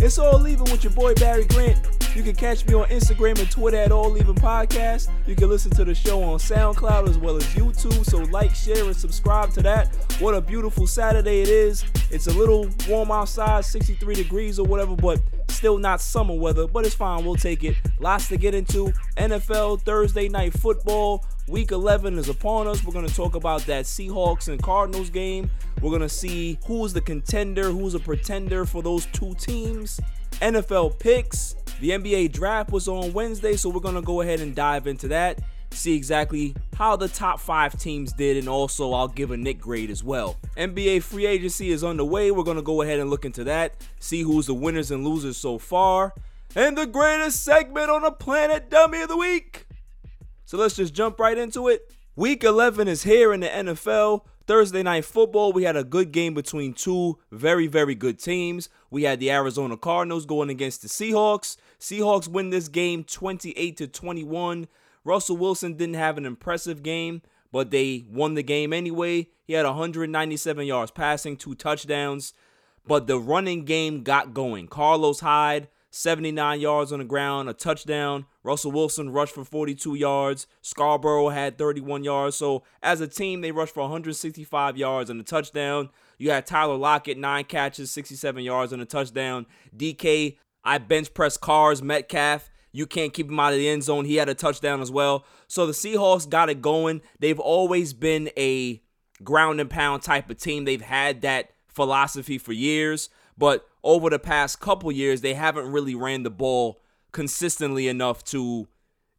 it's all leaving with your boy Barry Grant. You can catch me on Instagram and Twitter at All Even Podcast. You can listen to the show on SoundCloud as well as YouTube. So like, share, and subscribe to that. What a beautiful Saturday it is. It's a little warm outside, 63 degrees or whatever, but still not summer weather. But it's fine. We'll take it. Lots to get into. NFL Thursday night football. Week 11 is upon us. We're going to talk about that Seahawks and Cardinals game. We're going to see who's the contender, who's a pretender for those two teams. NFL picks. The NBA draft was on Wednesday, so we're going to go ahead and dive into that, see exactly how the top five teams did, and also I'll give a Knick grade as well. NBA free agency is underway. We're going to go ahead and look into that, see who's the winners and losers so far, and the greatest segment on the planet, Dummy of the Week. So let's just jump right into it. Week 11 is here in the NFL. Thursday night football, we had a good game between two very, very good teams. We had the Arizona Cardinals going against the Seahawks. Seahawks win this game 28 to 21. Russell Wilson didn't have an impressive game, but they won the game anyway. He had 197 yards passing, two touchdowns, but the running game got going. Carlos Hyde 79 yards on the ground, a touchdown. Russell Wilson rushed for 42 yards. Scarbrough had 31 yards. So as a team, they rushed for 165 yards and a touchdown. You had Tyler Lockett, nine catches, 67 yards and a touchdown. DK, I bench press cars, Metcalf. You can't keep him out of the end zone. He had a touchdown as well. So the Seahawks got it going. They've always been a ground and pound type of team. They've had that philosophy for years. But over the past couple years, they haven't really ran the ball consistently enough to,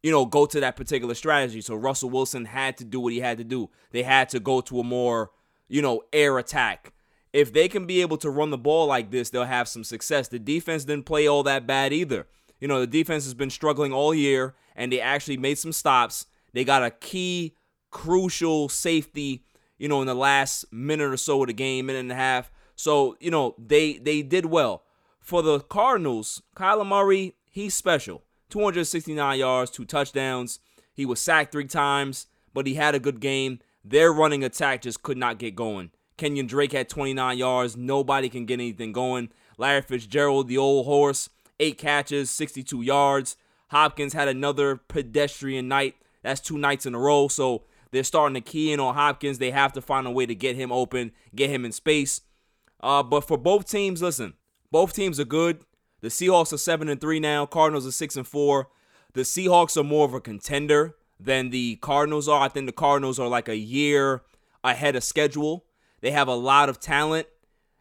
you know, go to that particular strategy. So Russell Wilson had to do what he had to do. They had to go to a more, you know, air attack. If they can be able to run the ball like this, they'll have some success. The defense didn't play all that bad either. You know, the defense has been struggling all year, and they actually made some stops. They got a key, crucial safety, you know, in the last minute or so of the game, minute and a half. So, you know, they they did well. For the Cardinals, Kyler Murray, he's special. 269 yards, two touchdowns. He was sacked three times, but he had a good game. Their running attack just could not get going. Kenyon Drake had 29 yards. Nobody can get anything going. Larry Fitzgerald, the old horse, eight catches, 62 yards. Hopkins had another pedestrian night. That's two nights in a row. So they're starting to key in on Hopkins. They have to find a way to get him open, get him in space. Uh, but for both teams, listen, both teams are good. The Seahawks are seven and three now. Cardinals are six and four. The Seahawks are more of a contender than the Cardinals are. I think the Cardinals are like a year ahead of schedule. They have a lot of talent.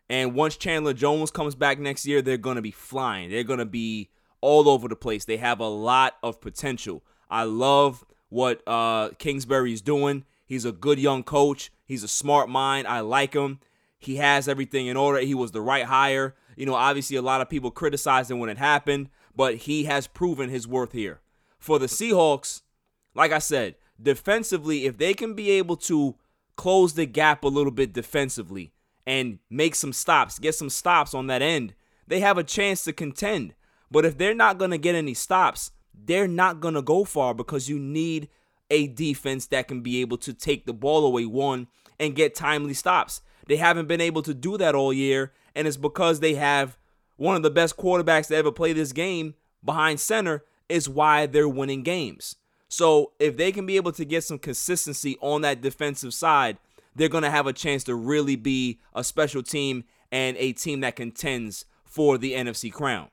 And once Chandler Jones comes back next year, they're going to be flying. They're going to be all over the place. They have a lot of potential. I love what uh, is doing. He's a good young coach. He's a smart mind. I like him. He has everything in order. He was the right hire. You know, obviously, a lot of people criticized him when it happened, but he has proven his worth here. For the Seahawks, like I said, defensively, if they can be able to close the gap a little bit defensively and make some stops, get some stops on that end, they have a chance to contend. But if they're not going to get any stops, they're not going to go far because you need a defense that can be able to take the ball away, one, and get timely stops. They haven't been able to do that all year, and it's because they have one of the best quarterbacks to ever play this game behind center is why they're winning games. So if they can be able to get some consistency on that defensive side, they're going to have a chance to really be a special team and a team that contends for the NFC crown.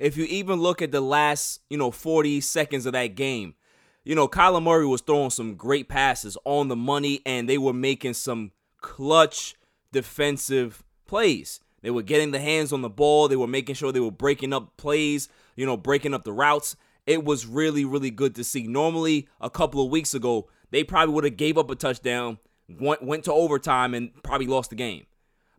If you even look at the last, you know, 40 seconds of that game, you know, Kyler Murray was throwing some great passes on the money and they were making some clutch defensive plays. They were getting the hands on the ball, they were making sure they were breaking up plays, you know, breaking up the routes. It was really really good to see. Normally, a couple of weeks ago, they probably would have gave up a touchdown, went went to overtime and probably lost the game.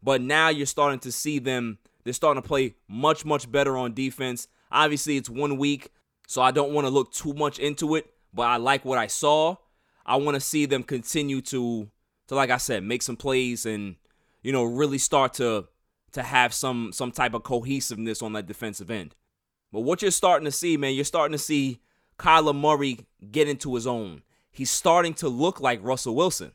But now you're starting to see them they're starting to play much, much better on defense. Obviously, it's one week, so I don't want to look too much into it, but I like what I saw. I want to see them continue to, to like I said, make some plays and, you know, really start to to have some some type of cohesiveness on that defensive end. But what you're starting to see, man, you're starting to see Kyler Murray get into his own. He's starting to look like Russell Wilson.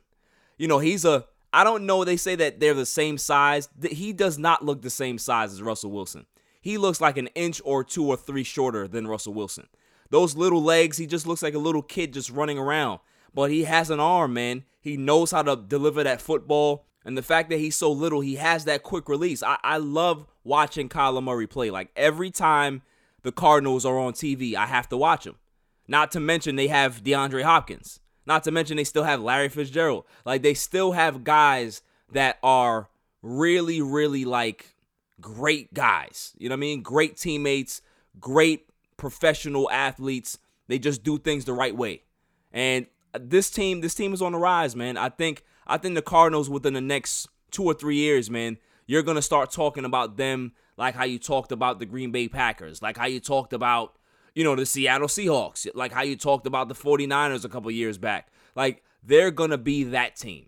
You know, he's a I don't know. They say that they're the same size. He does not look the same size as Russell Wilson. He looks like an inch or two or three shorter than Russell Wilson. Those little legs, he just looks like a little kid just running around. But he has an arm, man. He knows how to deliver that football. And the fact that he's so little, he has that quick release. I, I love watching Kyler Murray play. Like every time the Cardinals are on TV, I have to watch him. Not to mention they have DeAndre Hopkins. Not to mention they still have Larry Fitzgerald. Like they still have guys that are really, really like great guys. You know what I mean? Great teammates, great professional athletes. They just do things the right way. And this team, this team is on the rise, man. I think I think the Cardinals within the next two or three years, man, you're gonna start talking about them like how you talked about the Green Bay Packers, like how you talked about you know, the Seattle Seahawks, like how you talked about the 49ers a couple years back. Like they're to be that team.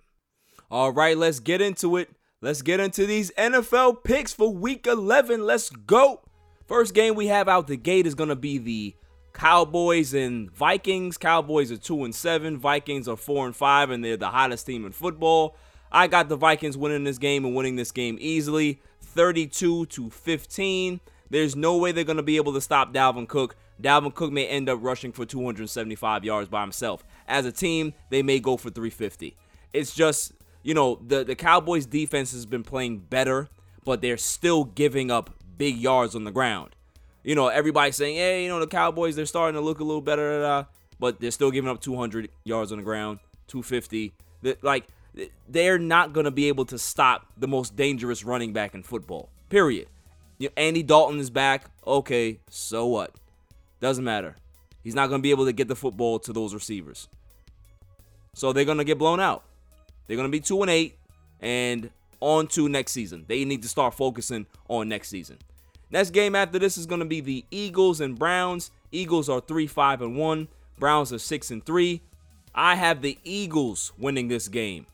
All right, let's get into it. Let's get into these NFL picks for week 11. Let's go. First game we have out the gate is going to be the Cowboys and Vikings. Cowboys are 2 and 7, Vikings are 4 and 5 and they're the hottest team in football. I got the Vikings winning this game and winning this game easily, 32 to 15. There's no way they're going to be able to stop Dalvin Cook. Dalvin Cook may end up rushing for 275 yards by himself. As a team, they may go for 350. It's just, you know, the, the Cowboys defense has been playing better, but they're still giving up big yards on the ground. You know, everybody's saying, hey, you know, the Cowboys, they're starting to look a little better, but they're still giving up 200 yards on the ground, 250. Like, they're not going to be able to stop the most dangerous running back in football, period. You know, Andy Dalton is back. Okay, so what? Doesn't matter. He's not going to be able to get the football to those receivers. So they're going to get blown out. They're going to be 2 and 8 and on to next season. They need to start focusing on next season. Next game after this is going to be the Eagles and Browns. Eagles are 3 5 and 1. Browns are 6 and 3. I have the Eagles winning this game.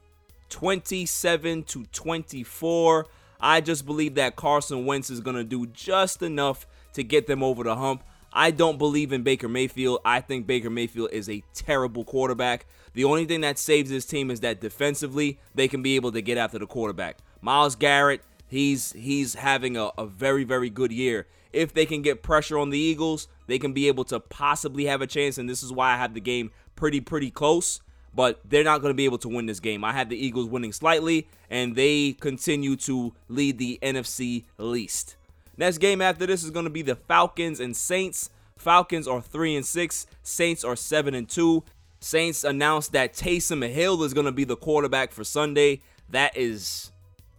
27 to 24. I just believe that Carson Wentz is going to do just enough to get them over the hump. I don't believe in Baker Mayfield. I think Baker Mayfield is a terrible quarterback. The only thing that saves this team is that defensively they can be able to get after the quarterback. Myles Garrett, he's he's having a, a very very good year. If they can get pressure on the Eagles, they can be able to possibly have a chance. And this is why I have the game pretty pretty close. But they're not going to be able to win this game. I have the Eagles winning slightly, and they continue to lead the NFC least. Next game after this is going to be the Falcons and Saints. Falcons are 3 and 6, Saints are 7 and 2. Saints announced that Taysom Hill is going to be the quarterback for Sunday. That is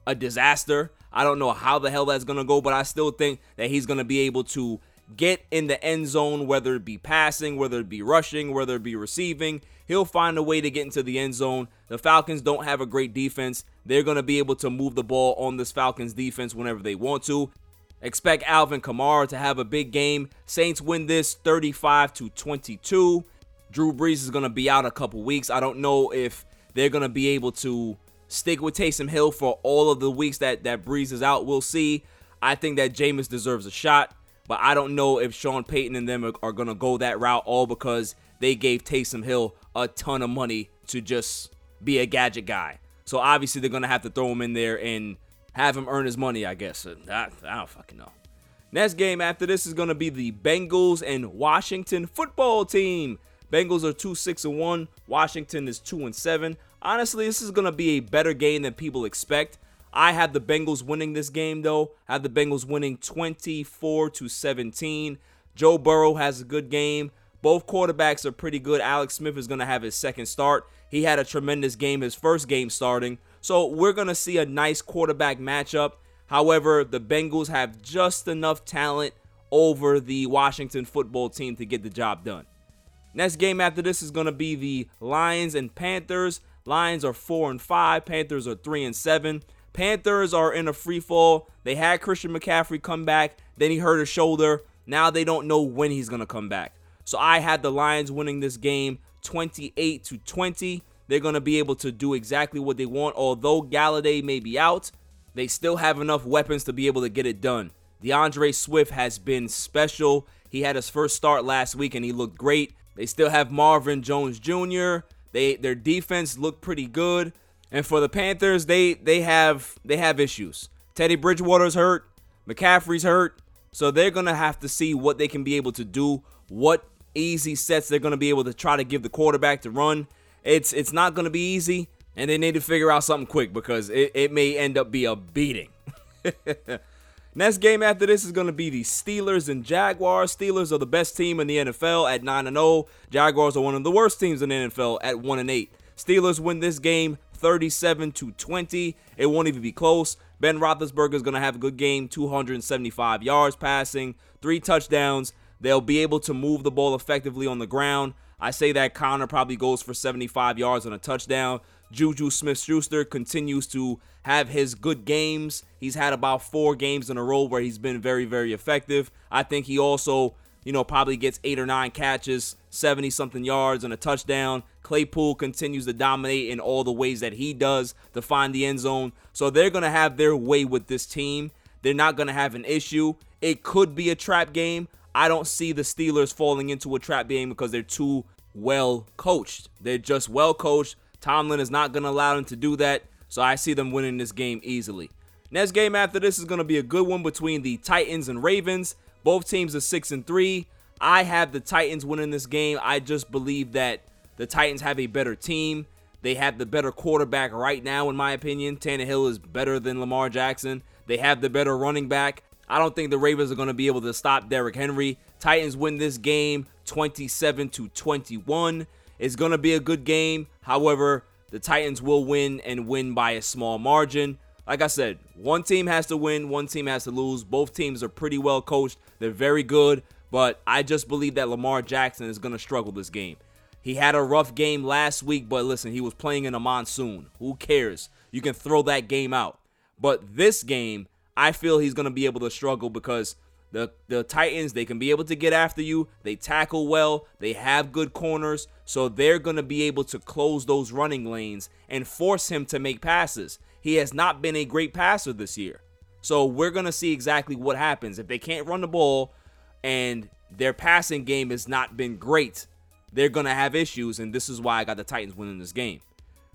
a disaster. I don't know how the hell that's going to go, but I still think that he's going to be able to get in the end zone, whether it be passing, whether it be rushing, whether it be receiving. He'll find a way to get into the end zone. The Falcons don't have a great defense. They're going to be able to move the ball on this Falcons defense whenever they want to. Expect Alvin Kamara to have a big game. Saints win this 35 to 22. Drew Brees is going to be out a couple weeks. I don't know if they're going to be able to stick with Taysom Hill for all of the weeks that that Brees is out. We'll see. I think that Jameis deserves a shot, but I don't know if Sean Payton and them are, are to go that route all because they gave Taysom Hill a ton of money to just be a gadget guy. So obviously they're to have to throw him in there and have him earn his money, I guess. I, I don't fucking know. Next game after this is to be the Bengals and Washington football team. Bengals are 2 6 and 1, Washington is 2 and 7. Honestly, this is going to be a better game than people expect. I have the Bengals winning this game though. I have the Bengals winning 24 to 17. Joe Burrow has a good game. Both quarterbacks are pretty good. Alex Smith is going to have his second start. He had a tremendous game his first game starting. So we're going to see a nice quarterback matchup. However, the Bengals have just enough talent over the Washington football team to get the job done. Next game after this is going to be the Lions and Panthers. Lions are 4 and 5, Panthers are 3 and 7. Panthers are in a free fall. They had Christian McCaffrey come back, then he hurt his shoulder. Now they don't know when he's to come back. So I had the Lions winning this game 28 to 20. They're to be able to do exactly what they want. Although Golladay may be out, they still have enough weapons to be able to get it done. D'Andre Swift has been special. He had his first start last week and he looked great. They still have Marvin Jones Jr. They their defense looked pretty good. And for the Panthers, they they have they have issues. Teddy Bridgewater's hurt, McCaffrey's hurt, so they're gonna have to see what they can be able to do, what easy sets they're gonna be able to try to give the quarterback to run. It's it's not gonna be easy, and they need to figure out something quick because it, it may end up be a beating. Next game after this is going to be the Steelers and Jaguars. Steelers are the best team in the NFL at 9 and 0. Jaguars are one of the worst teams in the NFL at 1 and 8. Steelers win this game 37 to 20. It won't even be close. Ben Roethlisberger is going to have a good game, 275 yards passing, three touchdowns. They'll be able to move the ball effectively on the ground. I say that Conner probably goes for 75 yards on a touchdown. Juju Smith Schuster continues to have his good games. He's had about four games in a row where he's been very, very effective. I think he also, you know, probably gets eight or nine catches, 70 something yards, and a touchdown. Claypool continues to dominate in all the ways that he does to find the end zone. So they're going to have their way with this team. They're not going to have an issue. It could be a trap game. I don't see the Steelers falling into a trap game because they're too well coached. They're just well coached. Tomlin is not going to allow them to do that. So I see them winning this game easily. Next game after this is going to be a good one between the Titans and Ravens. Both teams are 6 and 3. I have the Titans winning this game. I just believe that the Titans have a better team. They have the better quarterback right now, in my opinion. Tannehill is better than Lamar Jackson. They have the better running back. I don't think the Ravens are going to be able to stop Derrick Henry. Titans win this game 27 to 21. It's going to be a good game. However, the Titans will win and win by a small margin. Like I said, one team has to win, one team has to lose. Both teams are pretty well coached. They're very good, but I just believe that Lamar Jackson is going to struggle this game. He had a rough game last week, but listen, he was playing in a monsoon. Who cares? You can throw that game out. But this game, I feel he's going to be able to struggle because the the Titans, they can be able to get after you. They tackle well. They have good corners. So they're going to be able to close those running lanes and force him to make passes. He has not been a great passer this year. So we're going to see exactly what happens. If they can't run the ball and their passing game has not been great, they're going to have issues. And this is why I got the Titans winning this game.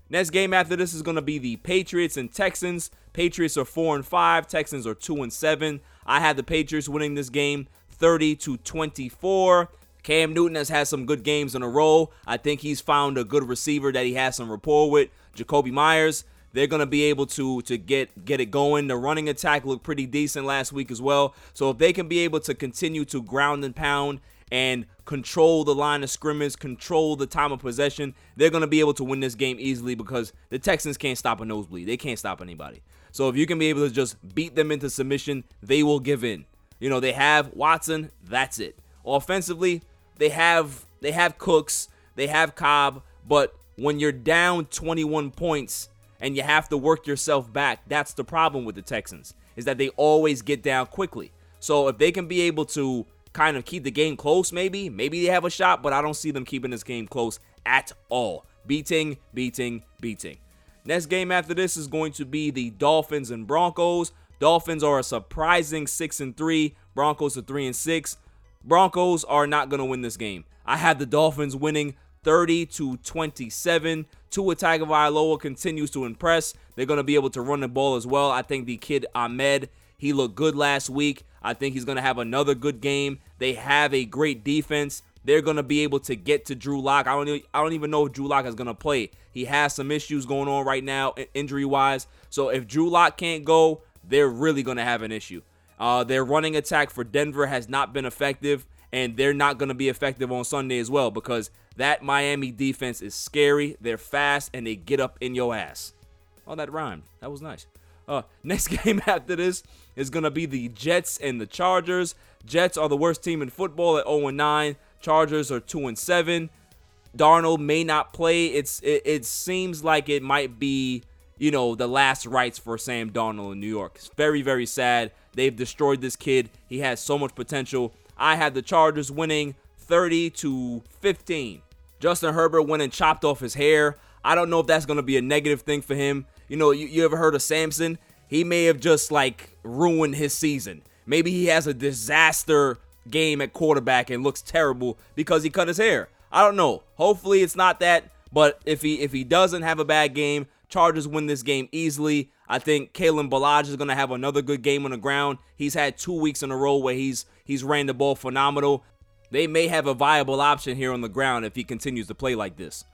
Next game after this is going to be the Patriots and Texans. Patriots are 4 and 5, Texans are 2 and 7. I had the Patriots winning this game 30 to 24. Cam Newton has had some good games in a row. I think he's found a good receiver that he has some rapport with. Jakobi Meyers. They're gonna be able to to get get it going. The running attack looked pretty decent last week as well. So if they can be able to continue to ground and pound and control the line of scrimmage, control the time of possession, they're going to be able to win this game easily because the Texans can't stop a nosebleed. They can't stop anybody. So if you can be able to just beat them into submission, they will give in. You know, they have Watson, that's it. Offensively, they have they have Cooks, they have Cobb, but when you're down 21 points and you have to work yourself back, that's the problem with the Texans. Is that they always get down quickly. So if they can be able to kind of keep the game close, maybe, maybe they have a shot, but I don't see them keeping this game close at all. Beating, beating, beating. Next game after this is going to be the Dolphins and Broncos. Dolphins are a surprising 6 and 3, Broncos are 3 and 6. Broncos are not going to win this game. I had the Dolphins winning 30 to 27. Tua Tagovailoa continues to impress. They're going to be able to run the ball as well. I think the kid Ahmed, He looked good last week. I think he's going to have another good game. They have a great defense. They're going to be able to get to Drew Lock. I don't, I don't even know if Drew Lock is going to play. He has some issues going on right now, injury wise. So if Drew Lock can't go, they're really going to have an issue. Uh, their running attack for Denver has not been effective, and they're not going to be effective on Sunday as well because that Miami defense is scary. They're fast, and they get up in your ass. Oh, that rhymed. That was nice. Uh, next game after this is going to be the Jets and the Chargers. Jets are the worst team in football at 0 9. Chargers are 2 7. Darnold may not play. It's it, it seems like it might be you know the last rites for Sam Darnold in New York. It's very very sad. They've destroyed this kid. He has so much potential. I had the Chargers winning 30 to 15. Justin Herbert went and chopped off his hair. I don't know if that's going to be a negative thing for him. You know, you, you ever heard of Samson? He may have just like ruined his season. Maybe he has a disaster game at quarterback and looks terrible because he cut his hair. I don't know. Hopefully it's not that, but if he if he doesn't have a bad game, Chargers win this game easily. I think Kalen Ballage is going to have another good game on the ground. He's had 2 weeks in a row where he's he's ran the ball phenomenal. They may have a viable option here on the ground if he continues to play like this.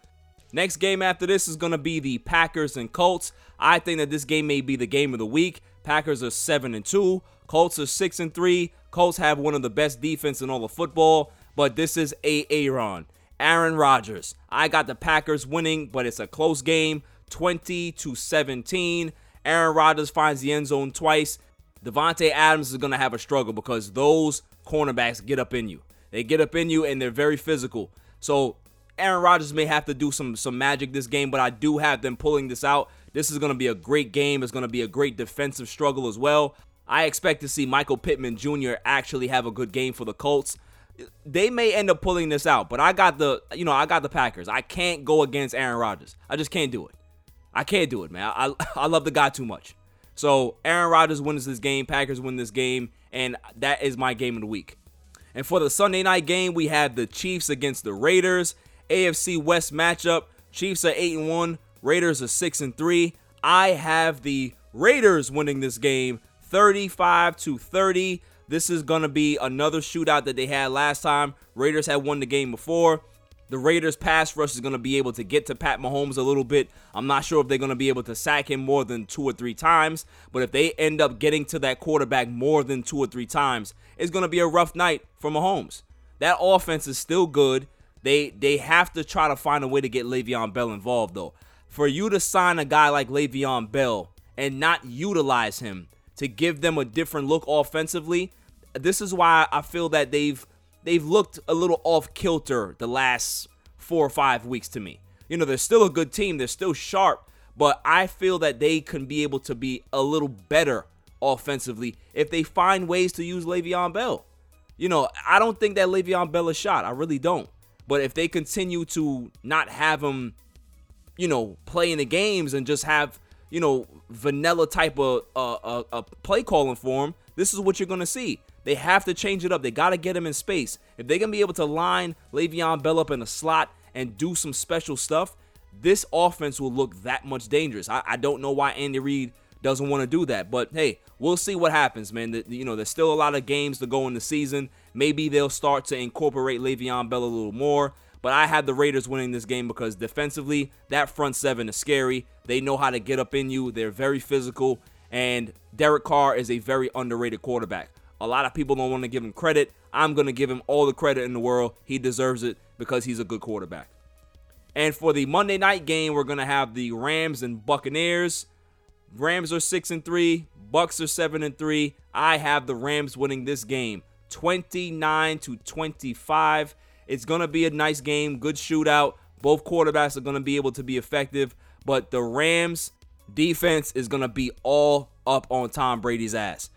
Next game after this is going to be the Packers and Colts. I think that this game may be the game of the week. Packers are 7 and 2, Colts are 6 and 3. Colts have one of the best defense in all of football, but this is a Aaron. Aaron Rodgers. I got the Packers winning, but it's a close game, 20 to 17. Aaron Rodgers finds the end zone twice. Davante Adams is going to have a struggle because those cornerbacks get up in you. They get up in you and they're very physical. So Aaron Rodgers may have to do some some magic this game, but I do have them pulling this out. This is going to be a great game. It's going to be a great defensive struggle as well. I expect to see Michael Pittman Jr. actually have a good game for the Colts. They may end up pulling this out, but I got the you know I got the Packers. I can't go against Aaron Rodgers. I just can't do it. I can't do it, man. I I love the guy too much. So Aaron Rodgers wins this game. Packers win this game, and that is my game of the week. And for the Sunday night game, we have the Chiefs against the Raiders. AFC West matchup. Chiefs are 8 and 1, Raiders are 6 and 3. I have the Raiders winning this game 35 to 30. This is going to be another shootout that they had last time. Raiders had won the game before. The Raiders pass rush is going to be able to get to Pat Mahomes a little bit. I'm not sure if they're going to be able to sack him more than two or three times, but if they end up getting to that quarterback more than two or three times, it's going to be a rough night for Mahomes. That offense is still good. They they have to try to find a way to get Le'Veon Bell involved though. For you to sign a guy like Le'Veon Bell and not utilize him to give them a different look offensively, this is why I feel that they've they've looked a little off kilter the last four or five weeks to me. You know, they're still a good team, they're still sharp, but I feel that they can be able to be a little better offensively if they find ways to use Le'Veon Bell. You know, I don't think that Le'Veon Bell is shot. I really don't. But if they continue to not have him, you know, play in the games and just have, you know, vanilla type of uh, uh, uh, play calling for him, this is what you're going to see. They have to change it up. They got to get him in space. If they're going to be able to line Le'Veon Bell up in a slot and do some special stuff, this offense will look that much dangerous. I, I don't know why Andy Reid doesn't want to do that. But hey, we'll see what happens, man. The, you know, there's still a lot of games to go in the season. Maybe they'll start to incorporate Le'Veon Bell a little more. But I had the Raiders winning this game because defensively, that front seven is scary. They know how to get up in you. They're very physical. And Derek Carr is a very underrated quarterback. A lot of people don't want to give him credit. I'm going to give him all the credit in the world. He deserves it because he's a good quarterback. And for the Monday night game, we're going to have the Rams and Buccaneers. Rams are 6 and 3, Bucks are 7 and 3. I have the Rams winning this game 29 to 25. It's going to be a nice game, good shootout. Both quarterbacks are going to be able to be effective, but the Rams defense is going to be all up on Tom Brady's ass.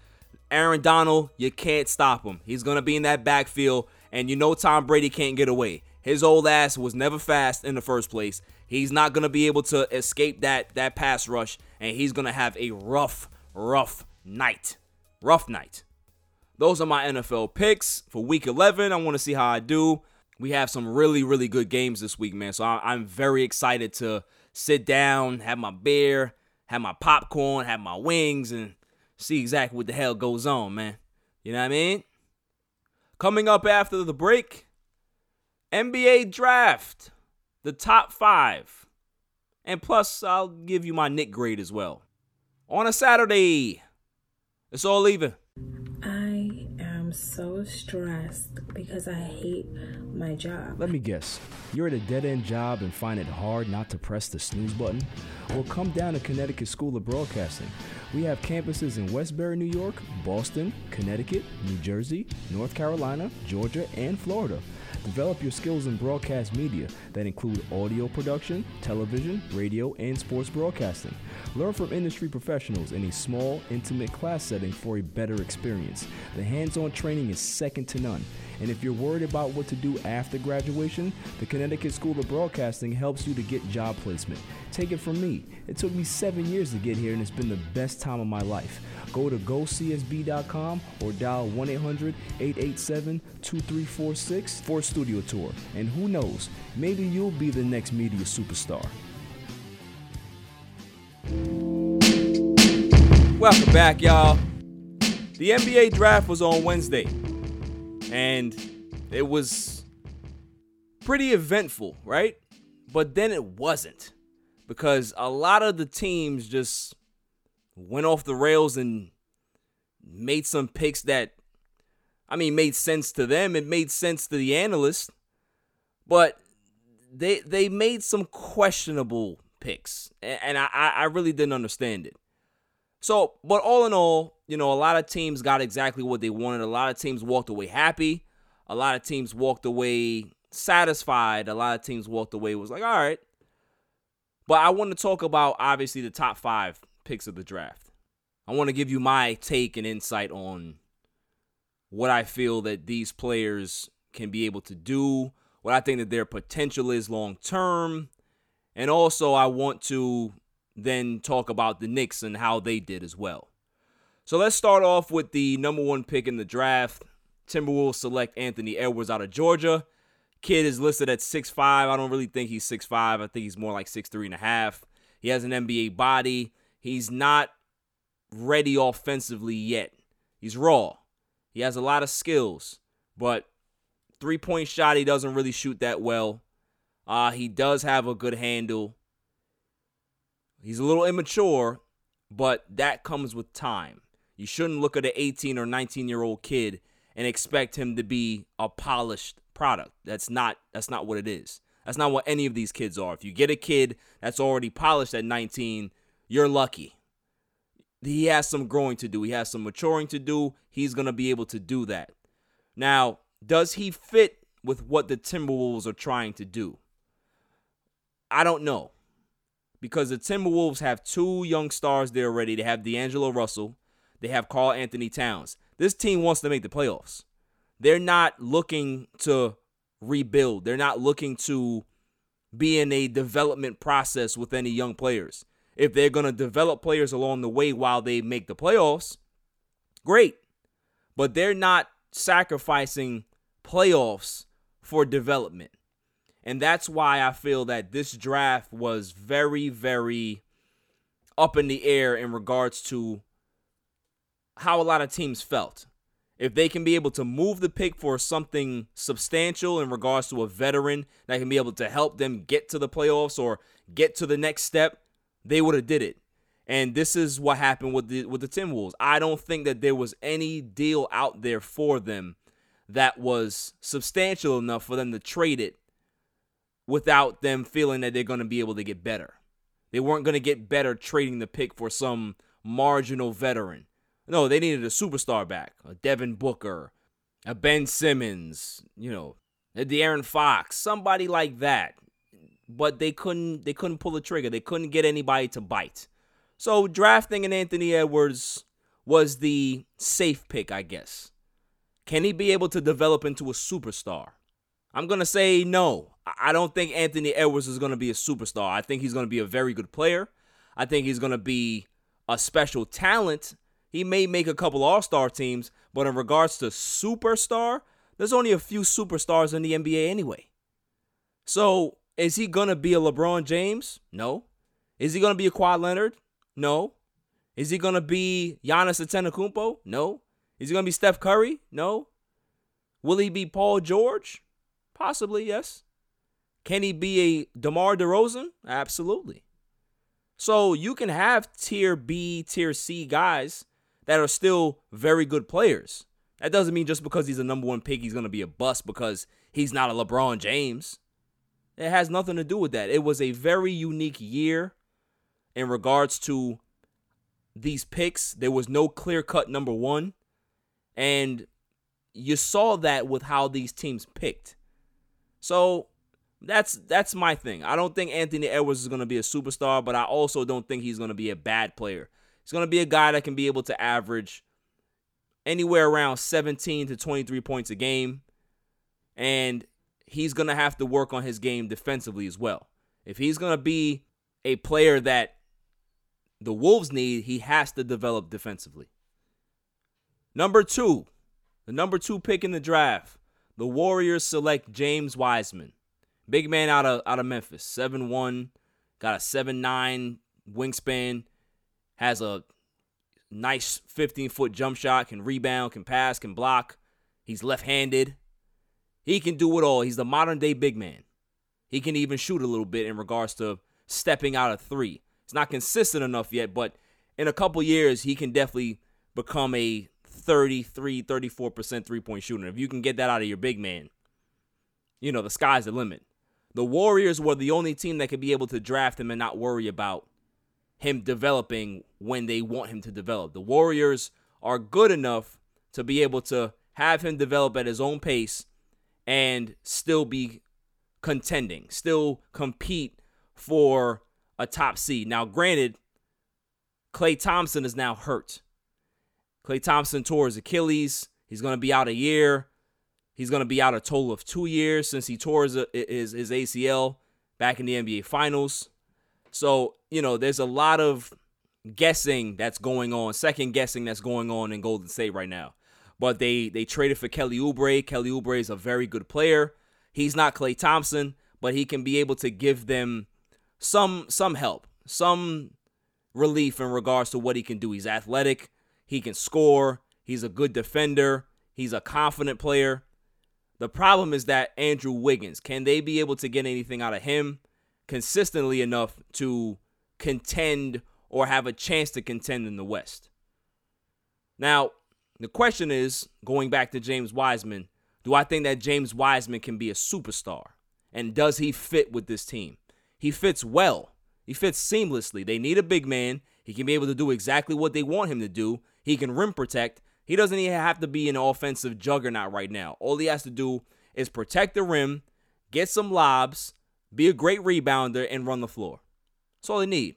Aaron Donald, you can't stop him. He's going to be in that backfield, and you know Tom Brady can't get away. His old ass was never fast in the first place. He's not going to be able to escape that that pass rush and he's going to have a rough rough night. Rough night. Those are my NFL picks for week 11. I want to see how I do. We have some really really good games this week, man. So I'm very excited to sit down, have my beer, have my popcorn, have my wings and see exactly what the hell goes on, man. You know what I mean? Coming up after the break, NBA draft, the top five. And plus, I'll give you my Knick grade as well. On a Saturday, it's all even. So stressed because I hate my job. Let me guess. You're at a dead end job and find it hard not to press the snooze button? Well, come down to Connecticut School of Broadcasting. We have campuses in Westbury, New York, Boston, Connecticut, New Jersey, North Carolina, Georgia, and Florida. Develop your skills in broadcast media that include audio production, television, radio, and sports broadcasting. Learn from industry professionals in a small, intimate class setting for a better experience. The hands on training is second to none. And if you're worried about what to do after graduation, the Connecticut School of Broadcasting helps you to get job placement. Take it from me. It took me seven years to get here, and it's been the best time of my life. Go to gocsb.com or dial 1 800 887 2346 for a studio tour. And who knows, maybe you'll be the next media superstar. Welcome back, y'all. The NBA draft was on Wednesday, and it was pretty eventful, right? But then it wasn't because a lot of the teams just went off the rails and made some picks that, I mean, made sense to them. It made sense to the analysts, but they they made some questionable picks, and I I really didn't understand it. So, but all in all, you know, a lot of teams got exactly what they wanted. A lot of teams walked away happy. A lot of teams walked away satisfied. A lot of teams walked away was like, all right. But I want to talk about obviously the top five picks of the draft. I want to give you my take and insight on what I feel that these players can be able to do, what I think that their potential is long term, and also I want to then talk about the Knicks and how they did as well. So let's start off with the number one pick in the draft. Timberwolves select Anthony Edwards out of Georgia. Kid is listed at 6'5. I don't really think he's 6'5. I think he's more like 6'3 and a half. He has an NBA body. He's not ready offensively yet. He's raw. He has a lot of skills, but three point shot, he doesn't really shoot that well. Uh, he does have a good handle. He's a little immature, but that comes with time. You shouldn't look at an 18 or 19 year old kid and expect him to be a polished product. That's not that's not what it is. That's not what any of these kids are. If you get a kid that's already polished at 19, you're lucky. He has some growing to do. He has some maturing to do. He's going to be able to do that. Now, does he fit with what the Timberwolves are trying to do? I don't know because the Timberwolves have two young stars there already. They have D'Angelo Russell, they have Karl-Anthony Towns. This team wants to make the playoffs. They're not looking to rebuild. They're not looking to be in a development process with any young players. If they're going to develop players along the way while they make the playoffs, great. But they're not sacrificing playoffs for development. And that's why I feel that this draft was very, very up in the air in regards to how a lot of teams felt. If they can be able to move the pick for something substantial in regards to a veteran that can be able to help them get to the playoffs or get to the next step, they would have did it. And this is what happened with the with the Timberwolves. I don't think that there was any deal out there for them that was substantial enough for them to trade it without them feeling that they're going to be able to get better. They weren't going to get better trading the pick for some marginal veteran. No, they needed a superstar back, a Devin Booker, a Ben Simmons, you know, a De'Aaron Fox, somebody like that. But they couldn't they couldn't pull the trigger. They couldn't get anybody to bite. So drafting an Anthony Edwards was the safe pick, I guess. Can he be able to develop into a superstar? I'm going to say no. I don't think Anthony Edwards is going to be a superstar. I think he's going to be a very good player. I think he's going to be a special talent. He may make a couple All Star teams, but in regards to superstar, there's only a few superstars in the NBA anyway. So is he going to be a LeBron James? No. Is he going to be a Kawhi Leonard? No. Is he gonna be Giannis Antetokounmpo? No. Is he gonna be Steph Curry? No. Will he be Paul George? Possibly, yes. Can he be a DeMar DeRozan? Absolutely. So you can have tier B, tier C guys that are still very good players. That doesn't mean just because he's a number one pick, he's going to be a bust because he's not a LeBron James. It has nothing to do with that. It was a very unique year in regards to these picks. There was no clear cut number one. And you saw that with how these teams picked. So that's that's my thing. I don't think Anthony Edwards is going to be a superstar, but I also don't think he's going to be a bad player. He's going to be a guy that can be able to average anywhere around 17 to 23 points a game and he's going to have to work on his game defensively as well. If he's going to be a player that the Wolves need, he has to develop defensively. Number 2, the number 2 pick in the draft, the Warriors select James Wiseman. Big man out of out of Memphis, seven one, got a seven nine wingspan, has a nice 15 foot jump shot, can rebound, can pass, can block. He's left handed. He can do it all. He's the modern day big man. He can even shoot a little bit in regards to stepping out of three. It's not consistent enough yet, but in a couple years, he can definitely become a 33, 34% three point shooter. If you can get that out of your big man, you know, the sky's the limit. The Warriors were the only team that could be able to draft him and not worry about him developing when they want him to develop. The Warriors are good enough to be able to have him develop at his own pace and still be contending, still compete for a top seed. Now, granted, Klay Thompson is now hurt. Klay Thompson tore his Achilles. He's going to be out a year. He's going to be out a total of two years since he tore his, his, his ACL back in the NBA Finals. So, you know, there's a lot of guessing that's going on, second guessing that's going on in Golden State right now. But they they traded for Kelly Oubre. Kelly Oubre is a very good player. He's not Klay Thompson, but he can be able to give them some some help, some relief in regards to what he can do. He's athletic, he can score, he's a good defender, he's a confident player. The problem is that Andrew Wiggins, can they be able to get anything out of him consistently enough to contend or have a chance to contend in the West? Now, the question is going back to James Wiseman, do I think that James Wiseman can be a superstar? And does he fit with this team? He fits well. He fits seamlessly. They need a big man. He can be able to do exactly what they want him to do. He can rim protect. He doesn't even have to be an offensive juggernaut right now. All he has to do is protect the rim, get some lobs, be a great rebounder, and run the floor. That's all they need.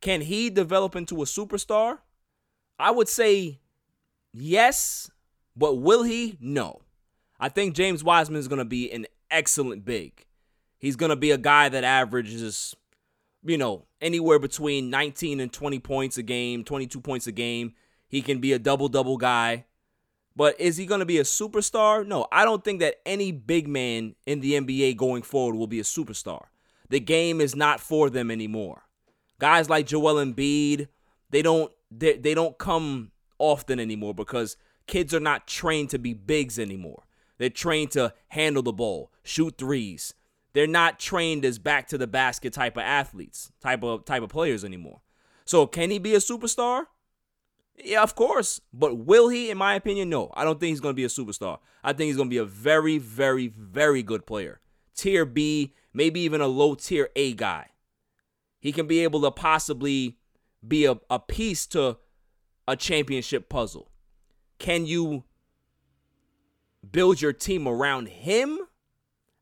Can he develop into a superstar? I would say yes, but will he? No. I think James Wiseman is going to be an excellent big. He's going to be a guy that averages, you know, anywhere between 19 and 20 points a game, 22 points a game. He can be a double double guy. But is he going to be a superstar? No, I don't think that any big man in the NBA going forward will be a superstar. The game is not for them anymore. Guys like Joel Embiid, they don't they, they don't come often anymore because kids are not trained to be bigs anymore. They're trained to handle the ball, shoot threes. They're not trained as back to the basket type of athletes, type of type of players anymore. So can he be a superstar? Yeah, of course. But will he? In my opinion, no. I don't think he's going to be a superstar. I think he's going to be a very, very, very good player. Tier B, maybe even a low tier A guy. He can be able to possibly be a, a piece to a championship puzzle. Can you build your team around him?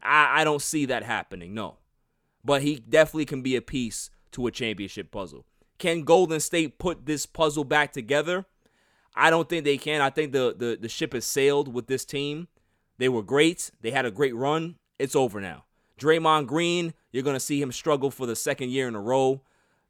I, I don't see that happening, no. But he definitely can be a piece to a championship puzzle. Can Golden State put this puzzle back together? I don't think they can. I think the, the, the ship has sailed with this team. They were great. They had a great run. It's over now. Draymond Green, you're going to see him struggle for the second year in a row.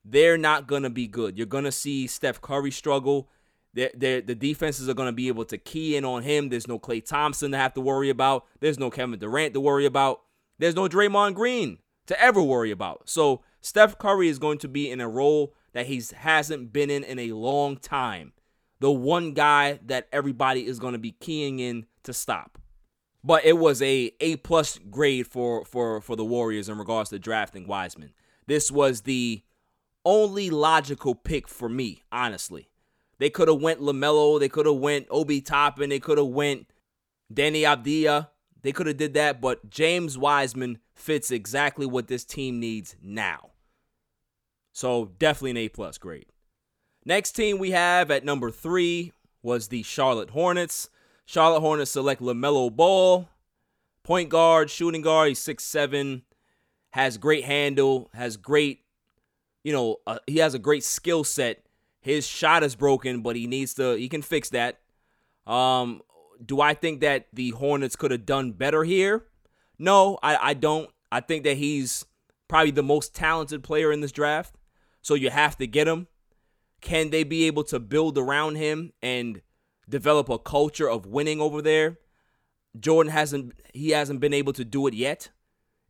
They're not going to be good. You're going to see Steph Curry struggle. They're, they're, the defenses are going to be able to key in on him. There's no Klay Thompson to have to worry about. There's no Kevin Durant to worry about. There's no Draymond Green to ever worry about. So Steph Curry is going to be in a role that he hasn't been in in a long time. The one guy that everybody is going to be keying in to stop. But it was a A plus grade for for for the Warriors in regards to drafting Wiseman. This was the only logical pick for me, honestly. They could have went LaMelo, they could have went Obi Toppin, they could have went Danny Avdija. They could have did that, but James Wiseman fits exactly what this team needs now. So definitely an A plus grade. Next team we have at number three was the Charlotte Hornets. Charlotte Hornets select LaMelo Ball, point guard, shooting guard. He's 6'7, has great handle, has great, you know, uh, he has a great skill set his shot is broken, but he needs to he can fix that. Um, do I think that the Hornets could have done better here? No, I, I don't. I think that he's probably the most talented player in this draft. So you have to get him. Can they be able to build around him and develop a culture of winning over there? Jordan hasn't he hasn't been able to do it yet.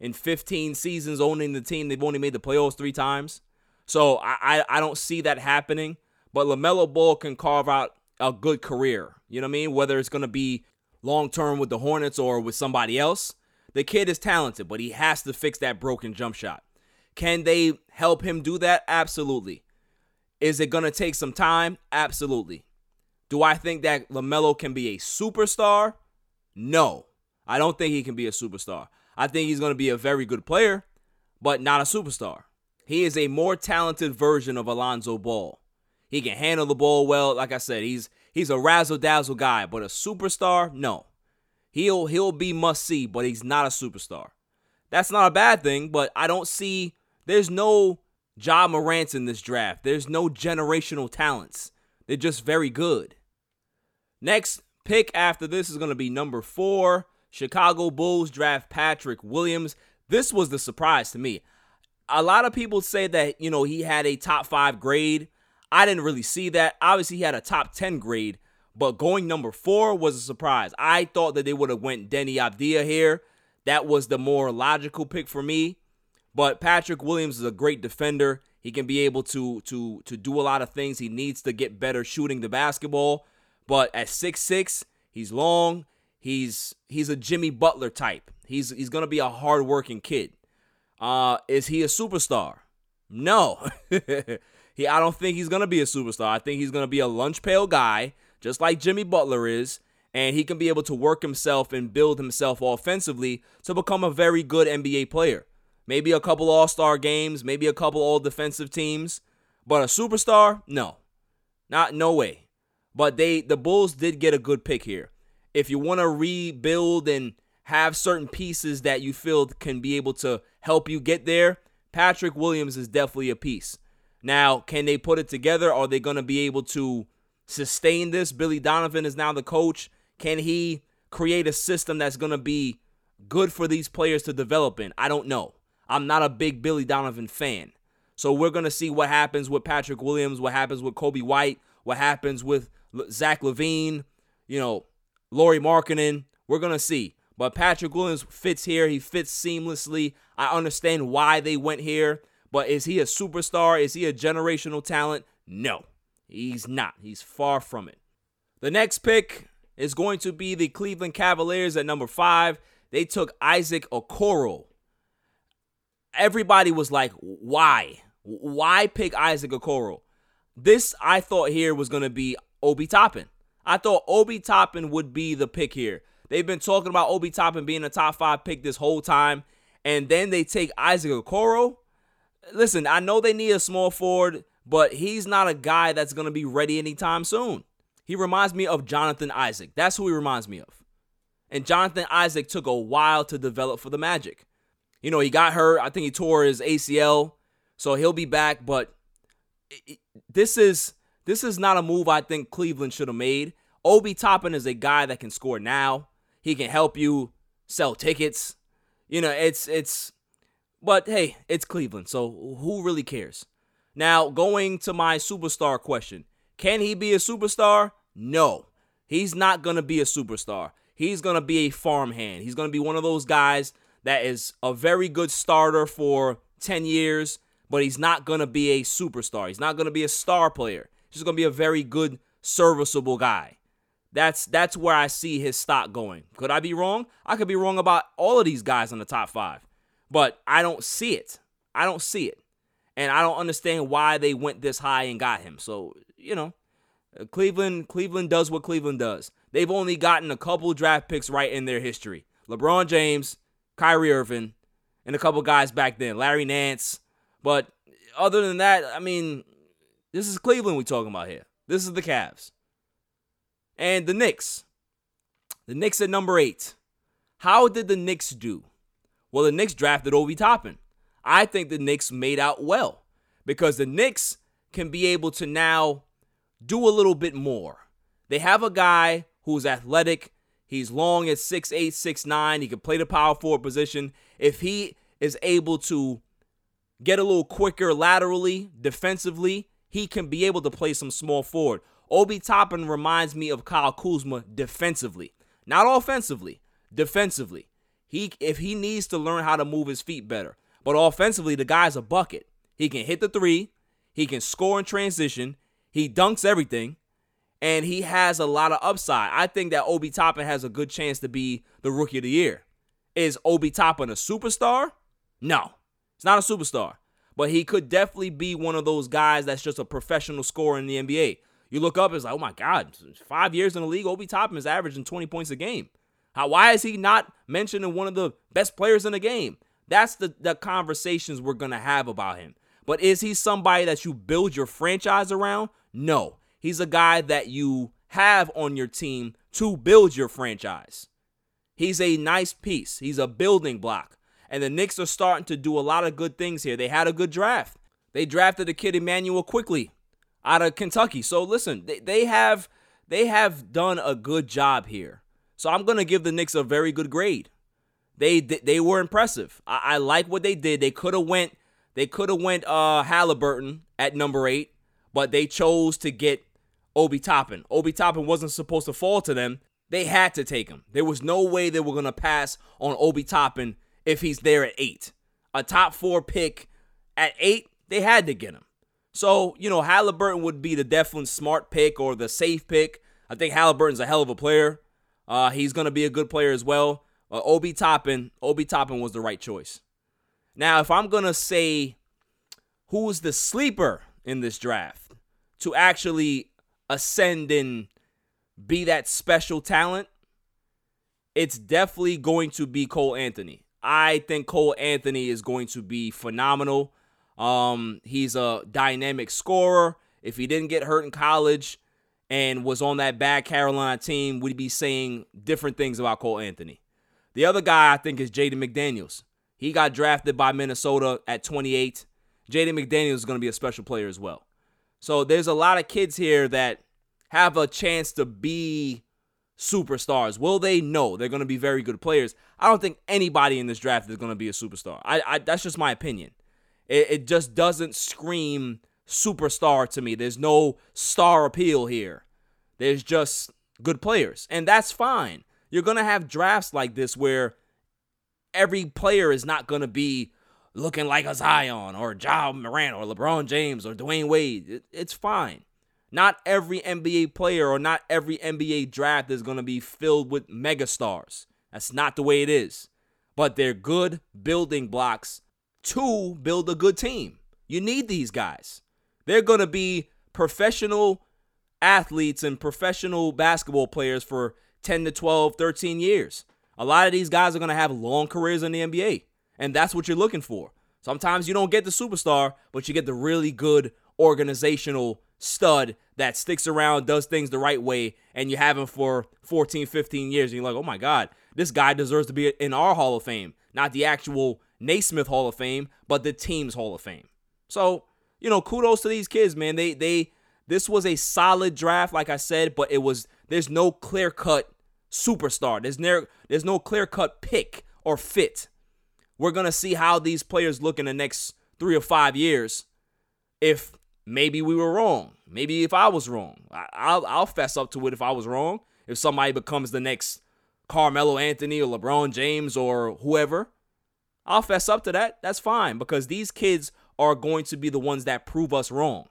In 15 seasons owning the team, they've only made the playoffs three times. So I, I, I don't see that happening. But LaMelo Ball can carve out a good career. You know what I mean? Whether it's going to be long term with the Hornets or with somebody else. The kid is talented, but he has to fix that broken jump shot. Can they help him do that? Absolutely. Is it going to take some time? Absolutely. Do I think that LaMelo can be a superstar? No. I don't think he can be a superstar. I think he's going to be a very good player, but not a superstar. He is a more talented version of Alonzo Ball. He can handle the ball well. Like I said, he's he's a razzle dazzle guy, but a superstar, no. He'll he'll be must see, but he's not a superstar. That's not a bad thing, but I don't see there's no Ja Morant in this draft. There's no generational talents. They're just very good. Next pick after this is going to be number four. Chicago Bulls draft Patrick Williams. This was the surprise to me a lot of people say that, you know, he had a top five grade. I didn't really see that. Obviously, he had a top 10 grade, but going number four was a surprise. I thought that they would have went Deni Avdija here. That was the more logical pick for me. But Patrick Williams is a great defender. He can be able to to to do a lot of things. He needs to get better shooting the basketball. But at six six, he's long. He's he's a Jimmy Butler type. He's he's gonna be a hardworking kid. Uh, is he a superstar? No. he I don't think he's gonna be a superstar. I think he's gonna be a lunch pail guy, just like Jimmy Butler is, and he can be able to work himself and build himself offensively to become a very good NBA player. Maybe a couple all-star games, maybe a couple all defensive teams, but a superstar? No. Not no way. But they the Bulls did get a good pick here. If you want to rebuild and have certain pieces that you feel can be able to help you get there, Patrick Williams is definitely a piece. Now, can they put it together? Are they going to be able to sustain this? Billy Donovan is now the coach. Can he create a system that's going to be good for these players to develop in? I don't know. I'm not a big Billy Donovan fan. So we're going to see what happens with Patrick Williams, what happens with Coby White, what happens with Zach LaVine, you know, Lauri Markkanen. We're going to see. But Patrick Williams fits here. He fits seamlessly. I understand why they went here. But is he a superstar? Is he a generational talent? No, he's not. He's far from it. The next pick is going to be the Cleveland Cavaliers at number five. They took Isaac Okoro. Everybody was like, why? Why pick Isaac Okoro? This I thought here was going to be Obi Toppin. I thought Obi Toppin would be the pick here. They've been talking about Obi Toppin being a top five pick this whole time, and then they take Isaac Okoro. Listen, I know they need a small forward, but he's not a guy that's going to be ready anytime soon. He reminds me of Jonathan Isaac. That's who he reminds me of. And Jonathan Isaac took a while to develop for the Magic. You know, he got hurt. I think he tore his ACL, so he'll be back. But this is this is not a move I think Cleveland should have made. Obi Toppin is a guy that can score now. He can help you sell tickets. You know, it's it's but hey, it's Cleveland, so who really cares? Now, going to my superstar question. Can he be a superstar? No. He's not going to be a superstar. He's going to be a farmhand. He's going to be one of those guys that is a very good starter for 10 years, but he's not going to be a superstar. He's not going to be a star player. He's going to be a very good, serviceable guy. That's that's where I see his stock going. Could I be wrong? I could be wrong about all of these guys in the top 5. But I don't see it. I don't see it. And I don't understand why they went this high and got him. So, you know, uh, Cleveland Cleveland does what Cleveland does. They've only gotten a couple draft picks right in their history. LeBron James, Kyrie Irving, and a couple guys back then, Larry Nance. But other than that, I mean, this is Cleveland we talking about here. This is the Cavs. And the Knicks. The Knicks at number eight. How did the Knicks do? Well, the Knicks drafted Obi Toppin. I think the Knicks made out well because the Knicks can be able to now do a little bit more. They have a guy who's athletic. He's long at 6'8, 6'9. He can play the power forward position. If he is able to get a little quicker laterally, defensively, he can be able to play some small forward. Obi Toppin reminds me of Kyle Kuzma defensively, not offensively, defensively. He if he needs to learn how to move his feet better. But offensively, the guy's a bucket. He can hit the three, he can score in transition, he dunks everything, and he has a lot of upside. I think that Obi Toppin has a good chance to be the rookie of the year. Is Obi Toppin a superstar? No. He's not a superstar. But he could definitely be one of those guys that's just a professional scorer in the NBA. You look up, it's like, oh my God, five years in the league, Obi Toppin is averaging 20 points a game. How, why is he not mentioned in one of the best players in the game? That's the, the conversations we're going to have about him. But is he somebody that you build your franchise around? No. He's a guy that you have on your team to build your franchise. He's a nice piece, he's a building block. And the Knicks are starting to do a lot of good things here. They had a good draft. They drafted the kid Emmanuel Quickley out of Kentucky. So listen, they, they have they have done a good job here. So I'm gonna give the Knicks a very good grade. They they were impressive. I, I like what they did. They could have went they could have went uh Halliburton at number eight, but they chose to get Obi Toppin. Obi Toppin wasn't supposed to fall to them. They had to take him. There was no way they were gonna pass on Obi Toppin if he's there at eight. A top four pick at eight, they had to get him. So, you know, Halliburton would be the definite smart pick or the safe pick. I think Halliburton's a hell of a player. Uh, he's going to be a good player as well. Uh, Obi Toppin, Obi Toppin was the right choice. Now, if I'm going to say who's the sleeper in this draft to actually ascend and be that special talent, it's definitely going to be Cole Anthony. I think Cole Anthony is going to be phenomenal. Um, he's a dynamic scorer. If he didn't get hurt in college, and was on that bad Carolina team, we'd be saying different things about Cole Anthony. The other guy I think is Jaden McDaniels. He got drafted by Minnesota at 28. Jaden McDaniels is going to be a special player as well. So there's a lot of kids here that have a chance to be superstars. Will they? No. They're going to be very good players. I don't think anybody in this draft is going to be a superstar. I, I that's just my opinion. It, it just doesn't scream superstar to me. There's no star appeal here. There's just good players, and that's fine. You're going to have drafts like this where every player is not going to be looking like a Zion or Ja Morant or LeBron James or Dwyane Wade. It, it's fine. Not every NBA player or not every NBA draft is going to be filled with megastars. That's not the way it is. But they're good building blocks to build a good team. You need these guys. They're going to be professional athletes and professional basketball players for 10 to 12, 13 years. A lot of these guys are going to have long careers in the NBA, and that's what you're looking for. Sometimes you don't get the superstar, but you get the really good organizational stud that sticks around, does things the right way, and you have him for 14, 15 years. And you're like, oh my God, this guy deserves to be in our Hall of Fame, not the actual Naismith Hall of Fame, but the team's Hall of Fame. So you know, kudos to these kids, man. They they this was a solid draft, like I said, but it was there's no clear cut superstar. There's no there's no clear cut pick or fit. We're gonna see how these players look in the next three or five years. If maybe we were wrong, maybe if I was wrong, I, will I'll fess up to it if I was wrong. If somebody becomes the next Carmelo Anthony or LeBron James or whoever, I'll fess up to that. That's fine because these kids are going to be the ones that prove us wrong.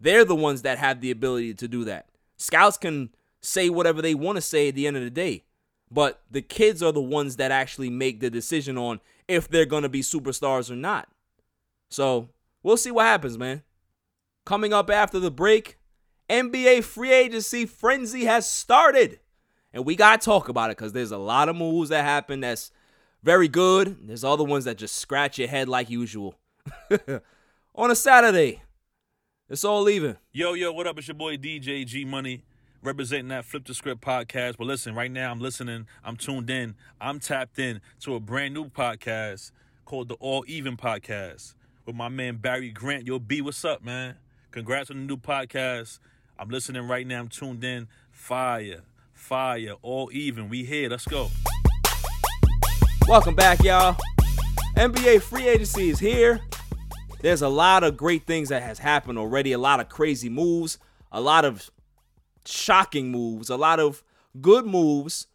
They're the ones that have the ability to do that. Scouts can say whatever they want to say at the end of the day, but the kids are the ones that actually make the decision on if they're going to be superstars or not. So we'll see what happens, man. Coming up after the break, NBA free agency frenzy has started. And we got to talk about it because there's a lot of moves that happen that's very good. There's other ones that just scratch your head like usual. On a Saturday, it's all even. Yo, yo, what up? It's your boy DJ G Money representing that Flip the Script podcast. But listen, right now I'm listening, I'm tuned in, I'm tapped in to a brand new podcast called the All Even Podcast with my man Barry Grant. Yo, B, what's up, man? Congrats on the new podcast. I'm listening right now, I'm tuned in. Fire, fire, all even. We here, let's go. Welcome back, y'all. NBA free agency is here. There's a lot of great things that has happened already. A lot of crazy moves, a lot of shocking moves, a lot of good moves.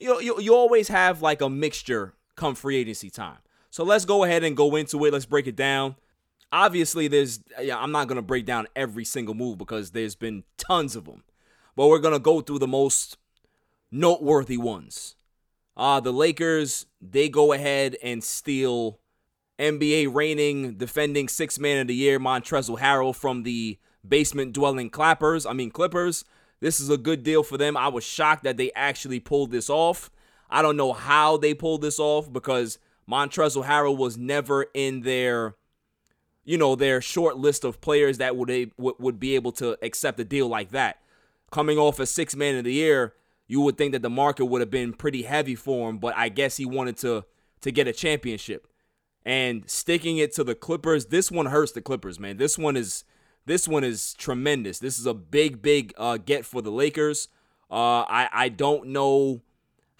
You you, you always have like a mixture come free agency time. So let's go ahead and go into it. Let's break it down. Obviously, there's yeah, I'm not gonna break down every single move because there's been tons of them, but we're gonna go through the most noteworthy ones. Uh, the Lakers, they go ahead and steal NBA reigning defending six man of the year, Montrezl Harrell from the basement dwelling clappers. I mean Clippers. This is a good deal for them. I was shocked that they actually pulled this off. I don't know how they pulled this off because Montrezl Harrell was never in their, you know, their short list of players that would would be able to accept a deal like that. Coming off a six man of the year, you would think that the market would have been pretty heavy for him, but I guess he wanted to to get a championship. And sticking it to the Clippers, this one hurts the Clippers, man. This one is this one is tremendous. This is a big, big uh, get for the Lakers. Uh, I I don't know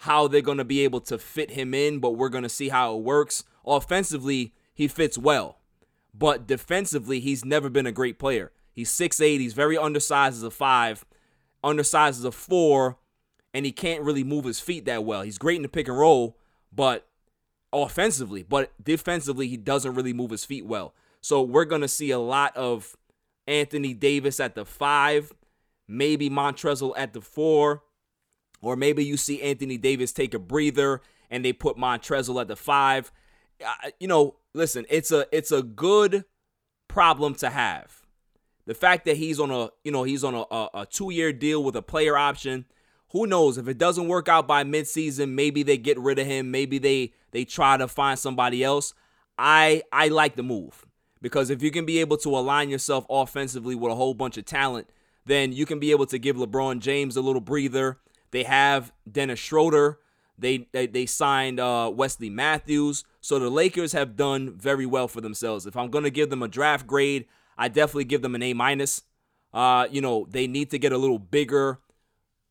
how they're gonna be able to fit him in, but we're gonna see how it works. Offensively, he fits well, but defensively, he's never been a great player. He's 6'8", he's very undersized as a five, undersized as a four, and he can't really move his feet that well. He's great in the pick and roll, but offensively, but defensively, he doesn't really move his feet well. So we're going to see a lot of Anthony Davis at the five, maybe Montrezl at the four, or maybe you see Anthony Davis take a breather and they put Montrezl at the five. Uh, you know, listen, it's a it's a good problem to have. The fact that he's on a you know he's on a, a, a two year deal with a player option who knows if it doesn't work out by midseason, maybe they get rid of him, maybe they they try to find somebody else. I I like the move because if you can be able to align yourself offensively with a whole bunch of talent, then you can be able to give LeBron James a little breather. They have Dennis Schroeder. They they, they signed uh, Wesley Matthews. So the Lakers have done very well for themselves. If I'm gonna give them a draft grade, I definitely give them an A minus. Uh, you know, they need to get a little bigger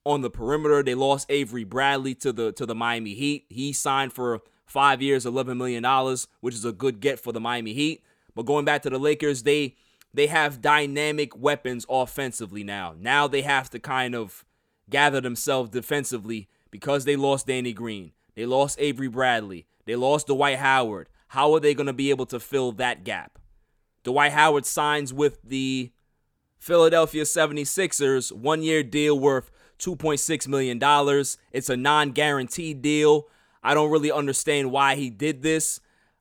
on the perimeter. They lost Avery Bradley to the to the Miami Heat. He signed for five years, eleven million dollars, which is a good get for the Miami Heat. But going back to the Lakers, they they have dynamic weapons offensively now. Now they have to kind of gather themselves defensively because they lost Danny Green. They lost Avery Bradley. They lost Dwight Howard. How are they going to be able to fill that gap? Dwight Howard signs with the Philadelphia 76ers, one year deal worth $2.6 million. It's a non guaranteed deal. I don't really understand why he did this.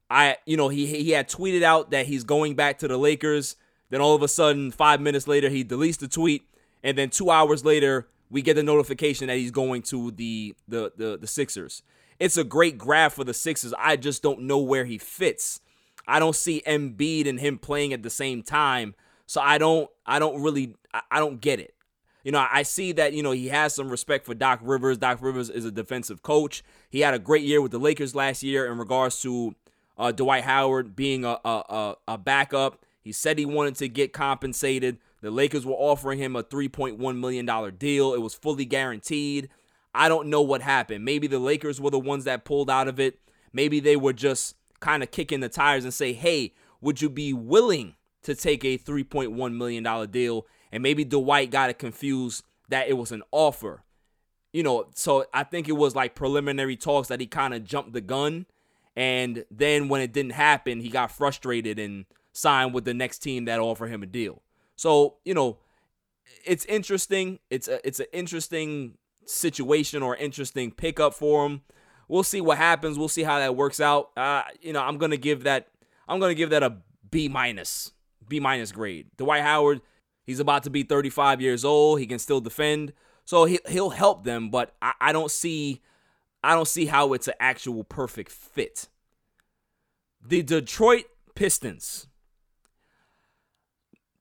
I, you know, he he had tweeted out that he's going back to the Lakers. Then all of a sudden, five minutes later, he deletes the tweet, and then two hours later, we get the notification that he's going to the the the, the Sixers. It's a great grab for the Sixers. I just don't know where he fits. I don't see Embiid and him playing at the same time, so I don't I don't really I don't get it you know, I see that, you know, he has some respect for Doc Rivers. Doc Rivers is a defensive coach. He had a great year with the Lakers last year in regards to uh, Dwight Howard being a, a, a backup. He said he wanted to get compensated. The Lakers were offering him a $3.1 million deal. It was fully guaranteed. I don't know what happened. Maybe the Lakers were the ones that pulled out of it. Maybe they were just kind of kicking the tires and say, hey, would you be willing to take a $3.1 million deal and maybe Dwight got it confused that it was an offer. You know, so I think it was like preliminary talks that he kind of jumped the gun. And then when it didn't happen, he got frustrated and signed with the next team that offered him a deal. So, you know, it's interesting. It's a it's an interesting situation or interesting pickup for him. We'll see what happens. We'll see how that works out. Uh, you know, I'm gonna give that I'm gonna give that a B minus, B minus grade. Dwight Howard, he's about to be 35 years old. He can still defend, so he he'll help them. But I, I don't see I don't see how it's an actual perfect fit. The Detroit Pistons.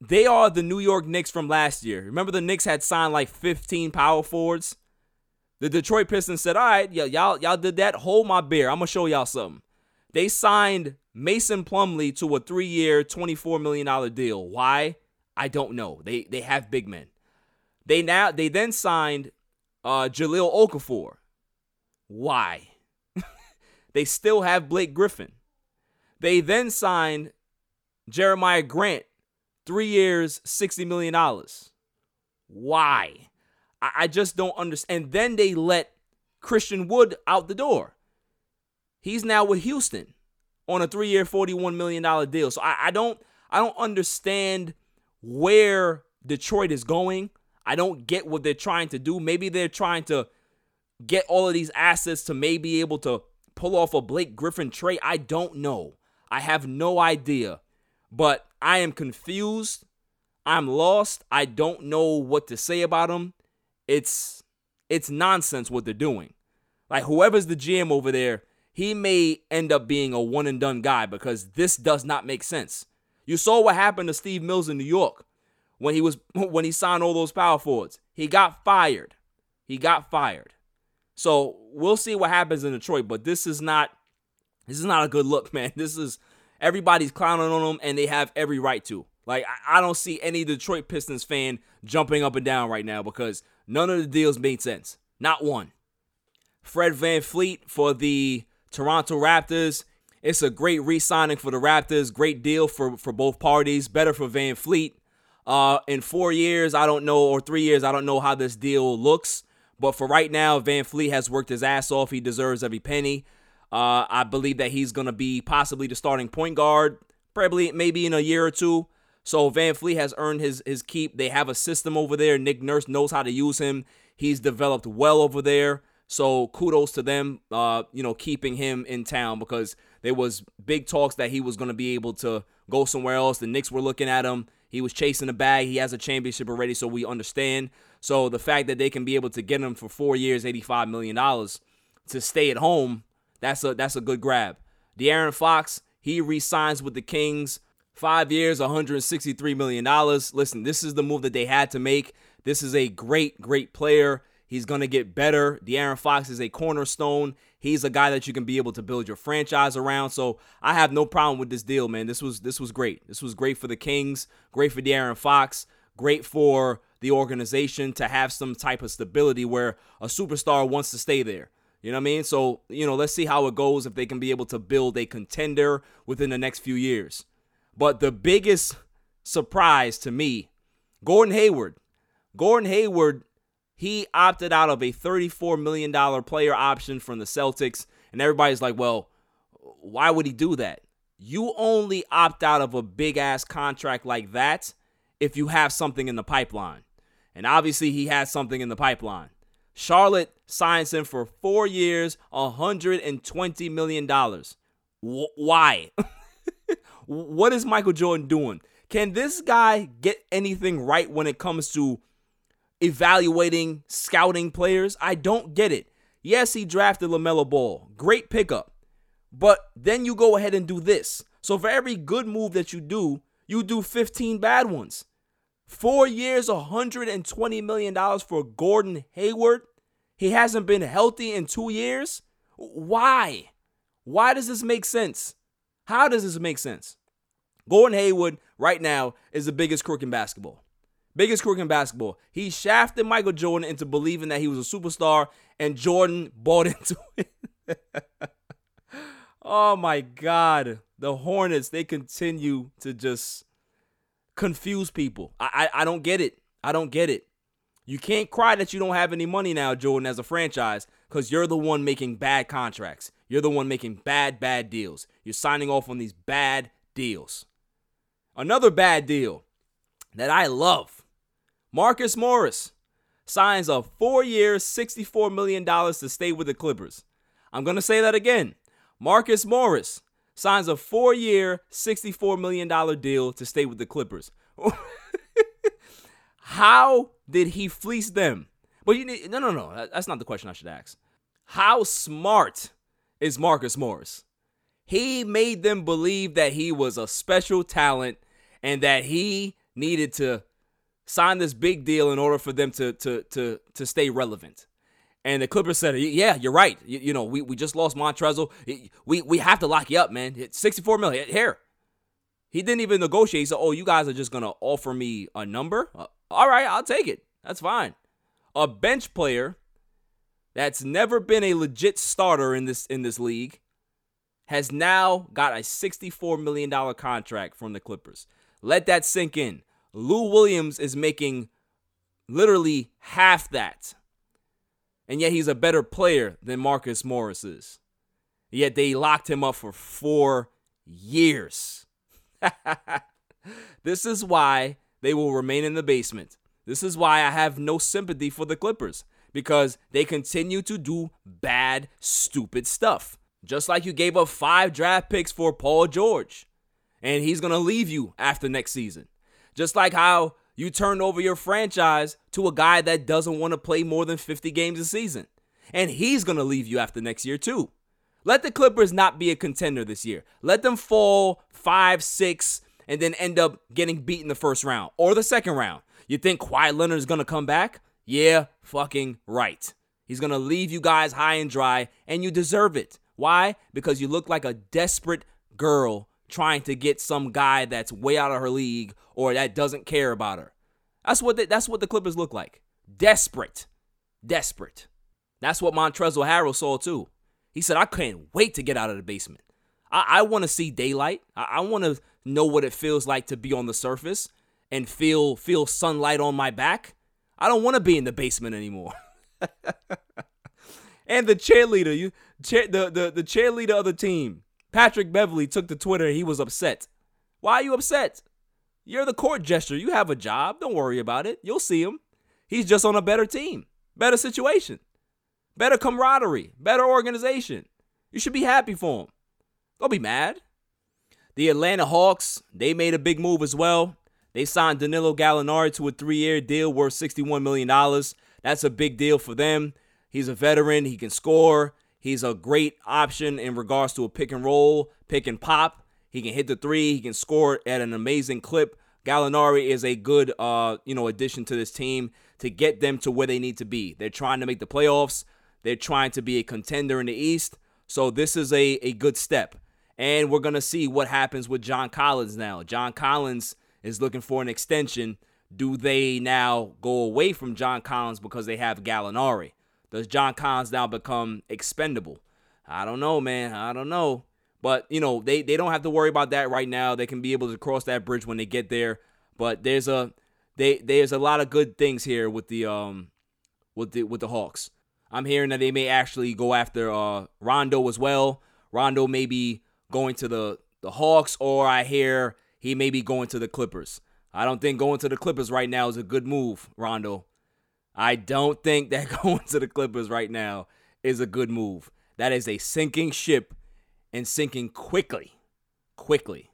They are the New York Knicks from last year. Remember the Knicks had signed like 15 power forwards? The Detroit Pistons said, "All right, yeah, y'all y'all did that. Hold my beer. I'm gonna show y'all something." They signed Mason Plumlee to a three-year, $24 million deal. Why? I don't know. They they have big men. They now they then signed uh, Jahlil Okafor. Why? they still have Blake Griffin. They then signed Jeremiah Grant, three years, $60 million. Why? I, I just don't understand. And then they let Christian Wood out the door. He's now with Houston on a three-year, $41 million deal. So I, I don't I don't understand where Detroit is going. I don't get what they're trying to do. Maybe they're trying to get all of these assets to maybe able to pull off a Blake Griffin trade. I don't know. I have no idea. But I am confused. I'm lost. I don't know what to say about them. It's it's nonsense what they're doing. Like whoever's the GM over there, he may end up being a one and done guy because this does not make sense. You saw what happened to Steve Mills in New York when he was when he signed all those power forwards. He got fired. He got fired. So we'll see what happens in Detroit, but this is not this is not a good look, man. This is everybody's clowning on them, and they have every right to. Like I, I don't see any Detroit Pistons fan jumping up and down right now because none of the deals made sense. Not one. Fred VanVleet for the Toronto Raptors. It's a great re-signing for the Raptors. Great deal for, for both parties. Better for VanVleet. Uh, in four years, I don't know, or three years, I don't know how this deal looks. But for right now, VanVleet has worked his ass off. He deserves every penny. Uh, I believe that he's going to be possibly the starting point guard, probably maybe in a year or two. So VanVleet has earned his his keep. They have a system over there. Nick Nurse knows how to use him. He's developed well over there. So kudos to them, uh, you know, keeping him in town because there was big talks that he was going to be able to go somewhere else. The Knicks were looking at him. He was chasing a bag. He has a championship already, so we understand. So the fact that they can be able to get him for four years, eighty-five million dollars, to stay at home, that's a that's a good grab. De'Aaron Fox, he resigns with the Kings, five years, one hundred sixty-three million dollars. Listen, this is the move that they had to make. This is a great, great player. He's going to get better. De'Aaron Fox is a cornerstone. He's a guy that you can be able to build your franchise around. So I have no problem with this deal, man. This was this was great. This was great for the Kings, great for De'Aaron Fox, great for the organization to have some type of stability where a superstar wants to stay there. You know what I mean? So, you know, let's see how it goes if they can be able to build a contender within the next few years. But the biggest surprise to me, Gordon Hayward. Gordon Hayward he opted out of a $34 million player option from the Celtics. And everybody's like, well, why would he do that? You only opt out of a big ass contract like that if you have something in the pipeline. And obviously, he has something in the pipeline. Charlotte signs him for four years, $120 million. W- why? what is Michael Jordan doing? Can this guy get anything right when it comes to evaluating, scouting players. I don't get it. Yes, he drafted LaMelo Ball. Great pickup. But then you go ahead and do this. So for every good move that you do, you do 15 bad ones. Four years, $120 million for Gordon Hayward. He hasn't been healthy in two years. Why? Why does this make sense? How does this make sense? Gordon Hayward right now is the biggest crook in basketball. Biggest crook in basketball. He shafted Michael Jordan into believing that he was a superstar, and Jordan bought into it. oh my God. The Hornets, they continue to just confuse people. I, I, I don't get it. I don't get it. You can't cry that you don't have any money now, Jordan, as a franchise, because you're the one making bad contracts. You're the one making bad, bad deals. You're signing off on these bad deals. Another bad deal that I love. Marcus Morris signs a four-year, $64 million to stay with the Clippers. I'm going to say that again. Marcus Morris signs a four-year, $64 million deal to stay with the Clippers. How did he fleece them? But you need, no, no, no. That's not the question I should ask. How smart is Marcus Morris? He made them believe that he was a special talent and that he needed to sign this big deal in order for them to to to to stay relevant. And the Clippers said, "Yeah, you're right. You, you know, we, we just lost Montrezl. We we have to lock you up, man. It's 64 million here." He didn't even negotiate. He said, "Oh, you guys are just gonna offer me a number? Uh, all right, I'll take it. That's fine." A bench player that's never been a legit starter in this in this league has now got a $64 million contract from the Clippers. Let that sink in. Lou Williams is making literally half that. And yet he's a better player than Marcus Morris is. Yet they locked him up for four years. this is why they will remain in the basement. This is why I have no sympathy for the Clippers because they continue to do bad, stupid stuff. Just like you gave up five draft picks for Paul George, and he's going to leave you after next season. Just like how you turned over your franchise to a guy that doesn't want to play more than 50 games a season, and he's going to leave you after next year, too. Let the Clippers not be a contender this year. Let them fall five, six, and then end up getting beat in the first round or the second round. You think Kawhi Leonard is going to come back? Yeah, fucking right. He's going to leave you guys high and dry, and you deserve it. Why? Because you look like a desperate girl trying to get some guy that's way out of her league or that doesn't care about her. That's what that's what the Clippers look like. Desperate. Desperate. That's what Montrezl Harrell saw too. He said, I can't wait to get out of the basement. I, I want to see daylight. I, I want to know what it feels like to be on the surface and feel feel sunlight on my back. I don't want to be in the basement anymore. and the cheerleader, you the, the the cheerleader of the team, Patrick Beverley, took to Twitter. He was upset. Why are you upset? You're the court gesture. You have a job. Don't worry about it. You'll see him. He's just on a better team, better situation, better camaraderie, better organization. You should be happy for him. Don't be mad. The Atlanta Hawks, they made a big move as well. They signed Danilo Gallinari to a three-year deal worth $61 million. That's a big deal for them. He's a veteran. He can score. He's a great option in regards to a pick and roll, pick and pop. He can hit the three. He can score at an amazing clip. Gallinari is a good, uh, you know, addition to this team to get them to where they need to be. They're trying to make the playoffs. They're trying to be a contender in the East. So this is a, a good step. And we're going to see what happens with John Collins now. John Collins is looking for an extension. Do they now go away from John Collins because they have Gallinari? Does John Collins now become expendable? I don't know, man. I don't know. But, you know, they, they don't have to worry about that right now. They can be able to cross that bridge when they get there. But there's a they there's a lot of good things here with the um with the with the Hawks. I'm hearing that they may actually go after uh Rondo as well. Rondo may be going to the the Hawks, or I hear he may be going to the Clippers. I don't think going to the Clippers right now is a good move, Rondo. I don't think that going to the Clippers right now is a good move. That is a sinking ship and sinking quickly. Quickly.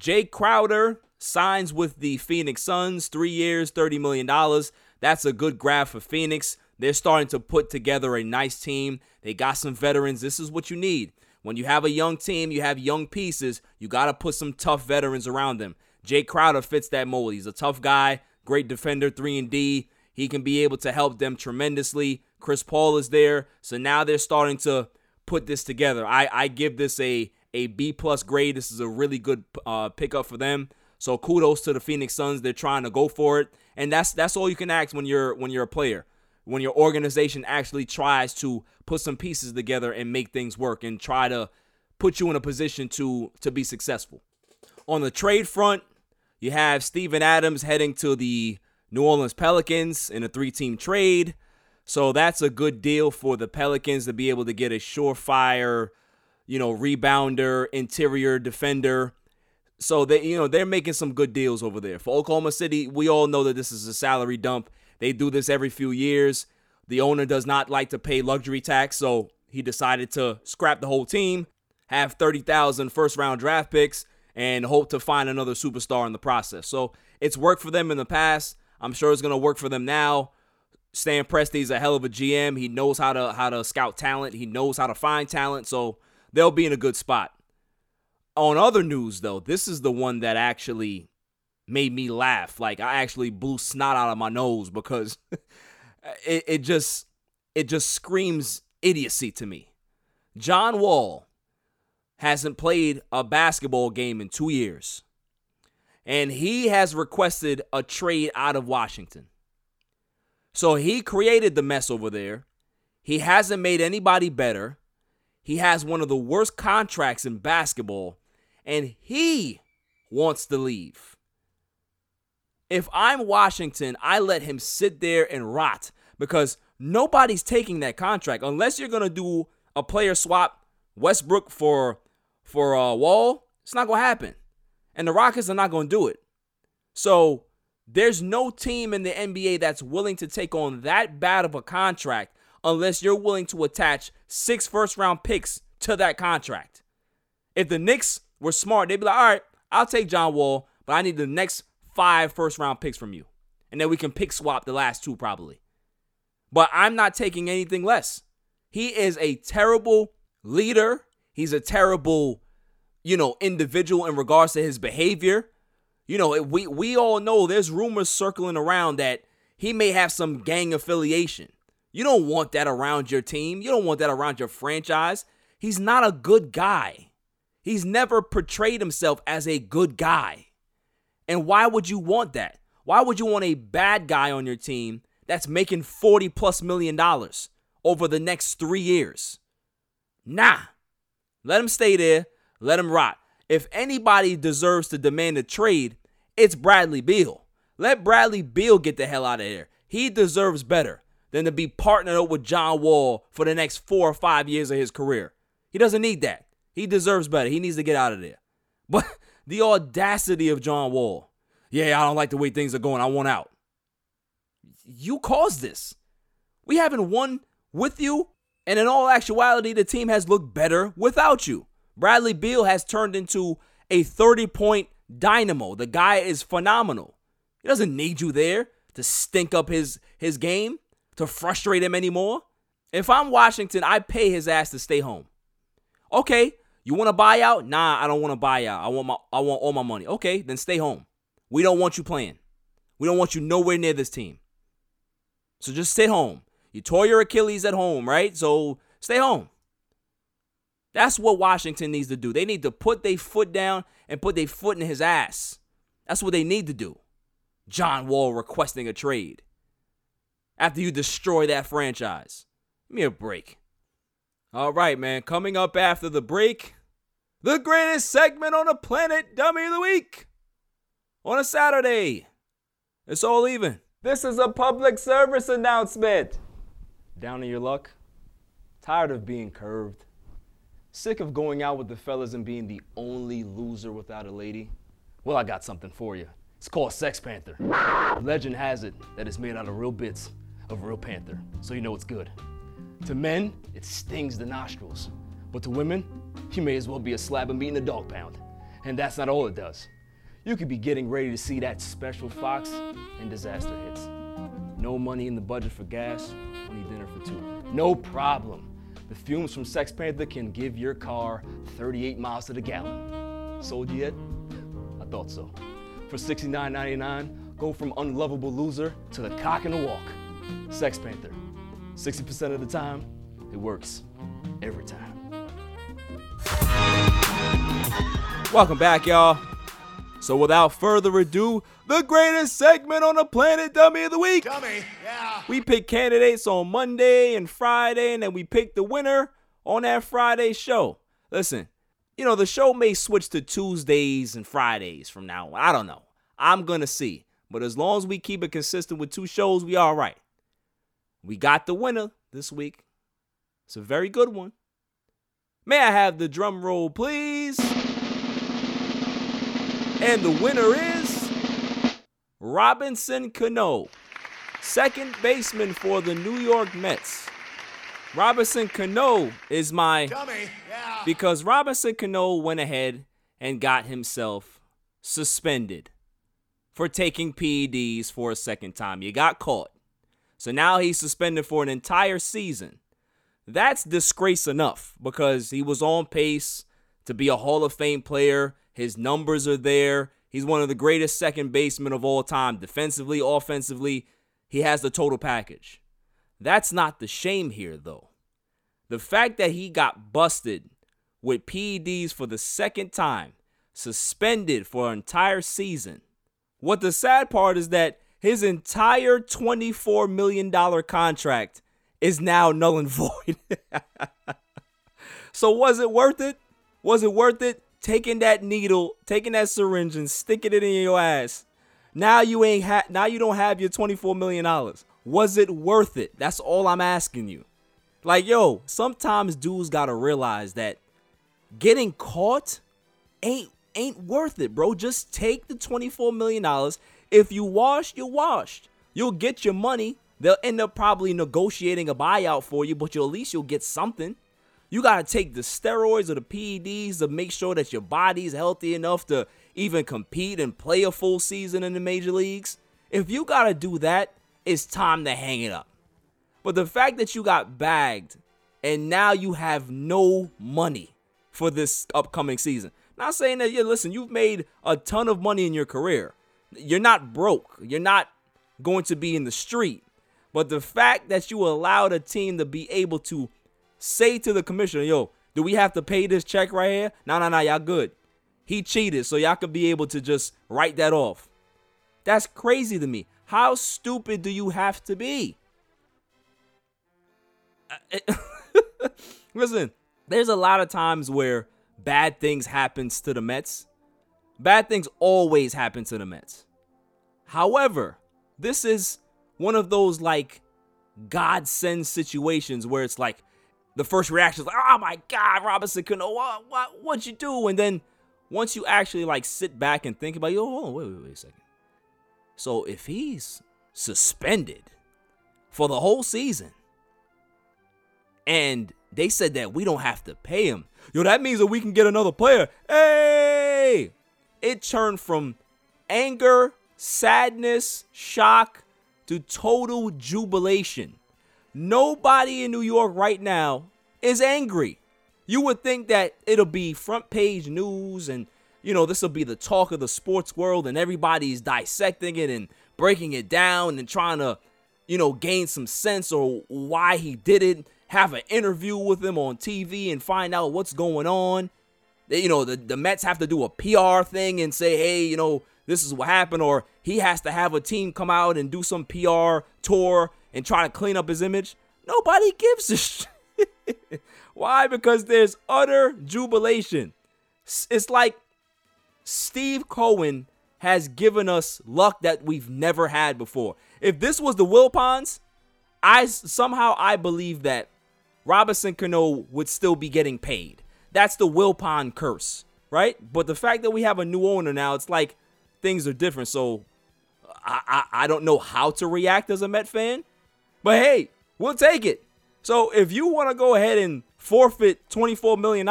Jae Crowder signs with the Phoenix Suns, three years, $30 million. That's a good grab for Phoenix. They're starting to put together a nice team. They got some veterans. This is what you need. When you have a young team, you have young pieces, you got to put some tough veterans around them. Jae Crowder fits that mold. He's a tough guy, great defender, 3 and D. He can be able to help them tremendously. Chris Paul is there. So now they're starting to put this together. I, I give this a, a B plus grade. This is a really good uh, pickup for them. So kudos to the Phoenix Suns. They're trying to go for it. And that's that's all you can ask when you're when you're a player when your organization actually tries to put some pieces together and make things work and try to put you in a position to to be successful. On the trade front, you have Steven Adams heading to the New Orleans Pelicans in a three-team trade. So that's a good deal for the Pelicans to be able to get a surefire, you know, rebounder, interior defender. So they, you know, they're making some good deals over there. For Oklahoma City, we all know that this is a salary dump. They do this every few years. The owner does not like to pay luxury tax, so he decided to scrap the whole team, have 30,000 first round draft picks, and hope to find another superstar in the process. So it's worked for them in the past. I'm sure it's going to work for them now. Stan Presti's a hell of a GM. He knows how to how to scout talent. He knows how to find talent. So they'll be in a good spot. On other news, though, this is the one that actually made me laugh. Like I actually blew snot out of my nose because it, it just it just screams idiocy to me. John Wall hasn't played a basketball game in two years. And he has requested a trade out of Washington. So he created the mess over there. He hasn't made anybody better. He has one of the worst contracts in basketball, and he wants to leave. If I'm Washington, I let him sit there and rot because nobody's taking that contract unless you're to do a player swap Westbrook for for uh, Wall. It's not to happen. And the Rockets are not to do it. So there's no team in the NBA that's willing to take on that bad of a contract unless you're willing to attach six first round picks to that contract. If the Knicks were smart, they'd be like, all right, I'll take John Wall, but I need the next five first round picks from you. And then we can pick swap the last two probably. But I'm not taking anything less. He is a terrible leader. He's a terrible, you know, individual in regards to his behavior. You know, we we all know there's rumors circling around that he may have some gang affiliation. You don't want that around your team. You don't want that around your franchise. He's not a good guy. He's never portrayed himself as a good guy. And why would you want that? Why would you want a bad guy on your team that's making 40 plus million dollars over the next three years? Nah. Let him stay there. Let him rot. If anybody deserves to demand a trade, it's Bradley Beal. Let Bradley Beal get the hell out of here. He deserves better than to be partnered up with John Wall for the next four or five years of his career. He doesn't need that. He deserves better. He needs to get out of there. But the audacity of John Wall. Yeah, I don't like the way things are going. I want out. You caused this. We haven't won with you. And in all actuality, the team has looked better without you. Bradley Beal has turned into a 30 point dynamo. The guy is phenomenal. He doesn't need you there to stink up his his game, to frustrate him anymore. If I'm Washington, I pay his ass to stay home. Okay, you want to buy out? Nah, I don't want to buy out. I want my I want all my money. Okay, then stay home. We don't want you playing. We don't want you nowhere near this team. So just stay home. You tore your Achilles at home, right? So stay home. That's what Washington needs to do. They need to put their foot down and put their foot in his ass. That's what they need to do. John Wall requesting a trade after you destroy that franchise. Give me a break. All right, man. Coming up after the break, the greatest segment on the planet, Dummy of the Week. On a Saturday. It's all even. This is a public service announcement. Down in your luck? Tired of being curved? Sick of going out with the fellas and being the only loser without a lady? Well, I got something for you. It's called Sex Panther. Legend has it that it's made out of real bits of real panther, so you know it's good. To men, it stings the nostrils. But to women, you may as well be a slab of meat in a dog pound. And that's not all it does. You could be getting ready to see that special fox and disaster hits. No money in the budget for gas, only dinner for two. No problem. The fumes from Sex Panther can give your car 38 miles to the gallon. Sold yet? I thought so. For $69.99, go from unlovable loser to the cock in the walk. Sex Panther. 60% of the time, it works. Every time. Welcome back, y'all. So without further ado, the greatest segment on the planet, Dummy of the Week. Dummy, yeah. We pick candidates on Monday and Friday, and then we pick the winner on that Friday show. Listen, you know, the show may switch to Tuesdays and Fridays from now on. I don't know. I'm going to see. But as long as we keep it consistent with two shows, we all right. We got the winner this week. It's a very good one. May I have the drum roll, please? And the winner is Robinson Cano, second baseman for the New York Mets. Robinson Cano is my because Robinson Cano went ahead and got himself suspended for taking PEDs for a second time. You got caught. So now he's suspended for an entire season. That's disgrace enough because he was on pace to be a Hall of Fame player. His numbers are there. He's one of the greatest second basemen of all time, defensively, offensively. He has the total package. That's not the shame here, though. The fact that he got busted with PEDs for the second time, suspended for an entire season. What the sad part is that his entire $24 million contract is now null and void. so was it worth it? Was it worth it taking that needle, taking that syringe and sticking it in your ass? Now you ain't ha- now you don't have your 24 million dollars. Was it worth it? That's all I'm asking you. Like yo, sometimes dudes got to realize that getting caught ain't ain't worth it, bro. Just take the 24 million dollars. If you wash, you washed. You'll get your money. They'll end up probably negotiating a buyout for you, but at least you'll get something. You got to take the steroids or the PEDs to make sure that your body's healthy enough to even compete and play a full season in the major leagues. If you got to do that, it's time to hang it up. But the fact that you got bagged and now you have no money for this upcoming season. Not saying that, yeah, listen, you've made a ton of money in your career. You're not broke. You're not going to be in the street. But the fact that you allowed a team to be able to say to the commissioner, yo, do we have to pay this check right here? No, no, no, y'all good. He cheated, so y'all could be able to just write that off. That's crazy to me. How stupid do you have to be? Listen, there's a lot of times where bad things happens to the Mets. Bad things always happen to the Mets. However, this is one of those like God sends situations where it's like the first reaction is like, "Oh my God, Robinson Cano, what, what, what'd you do?" And then once you actually like sit back and think about, yo, hold on, wait, wait, wait a second. So if he's suspended for the whole season, and they said that we don't have to pay him, yo, that means that we can get another player. Hey, it turned from anger, sadness, shock to total jubilation. Nobody in New York right now is angry. You would think that it'll be front page news and, you know, this will be the talk of the sports world and everybody's dissecting it and breaking it down and trying to, you know, gain some sense or why he did it, have an interview with him on TV and find out what's going on. You know, the, the Mets have to do a PR thing and say, hey, you know, this is what happened, or he has to have a team come out and do some PR tour and try to clean up his image. Nobody gives a shit. Why? Because there's utter jubilation. It's like Steve Cohen has given us luck that we've never had before. If this was the Wilpons, I somehow I believe that Robinson Cano would still be getting paid. That's the Wilpon curse, right? But the fact that we have a new owner now, it's like things are different. So I, I, I don't know how to react as a Met fan, but hey, we'll take it. So if you want to go ahead and forfeit $24 million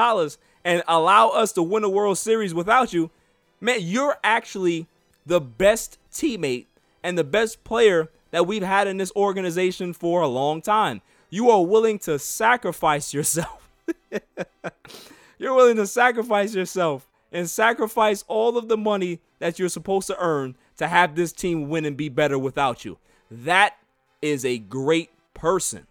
and allow us to win a World Series without you, man, you're actually the best teammate and the best player that we've had in this organization for a long time. You are willing to sacrifice yourself. you're willing to sacrifice yourself and sacrifice all of the money that you're supposed to earn to have this team win and be better without you. That is a great person.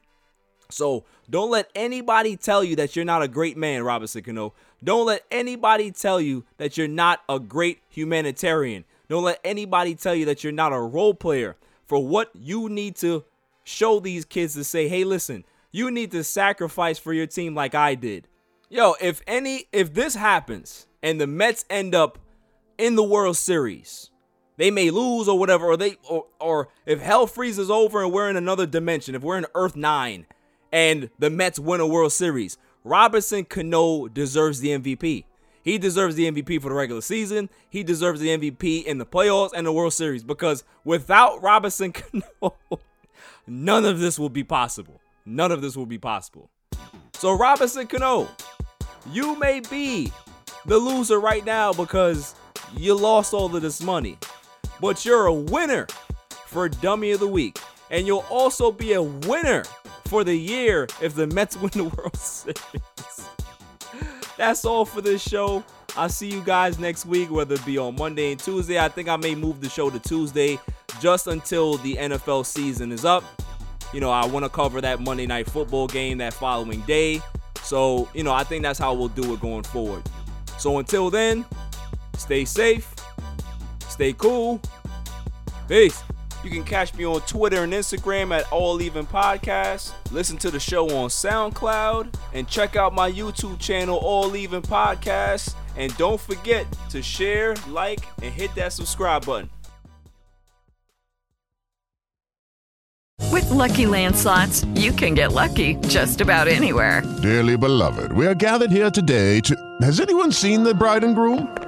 So don't let anybody tell you that you're not a great man, Robinson Cano. Don't let anybody tell you that you're not a great humanitarian. Don't let anybody tell you that you're not a role player for what you need to show these kids to say, hey, listen, you need to sacrifice for your team like I did. Yo, if any, if this happens and the Mets end up in the World Series, they may lose or whatever, or they, or, or if hell freezes over and we're in another dimension, if we're in Earth 9 and the Mets win a World Series, Robinson Cano deserves the MVP. He deserves the MVP for the regular season. He deserves the MVP in the playoffs and the World Series because without Robinson Cano, none of this will be possible. None of this will be possible. So, Robinson Cano, you may be the loser right now because you lost all of this money, but you're a winner for Dummy of the Week. And you'll also be a winner for the year if the Mets win the World Series. That's all for this show. I'll see you guys next week, whether it be on Monday and Tuesday. I think I may move the show to Tuesday just until the NFL season is up. You know, I want to cover that Monday night football game that following day. So, you know, I think that's how we'll do it going forward. So until then, stay safe, stay cool. Peace. You can catch me on Twitter and Instagram at All Even Podcast. Listen to the show on SoundCloud and check out my YouTube channel, All Even Podcast. And don't forget to share, like, and hit that subscribe button. With Lucky Land slots, you can get lucky just about anywhere. Dearly beloved, we are gathered here today to. Has anyone seen the bride and groom?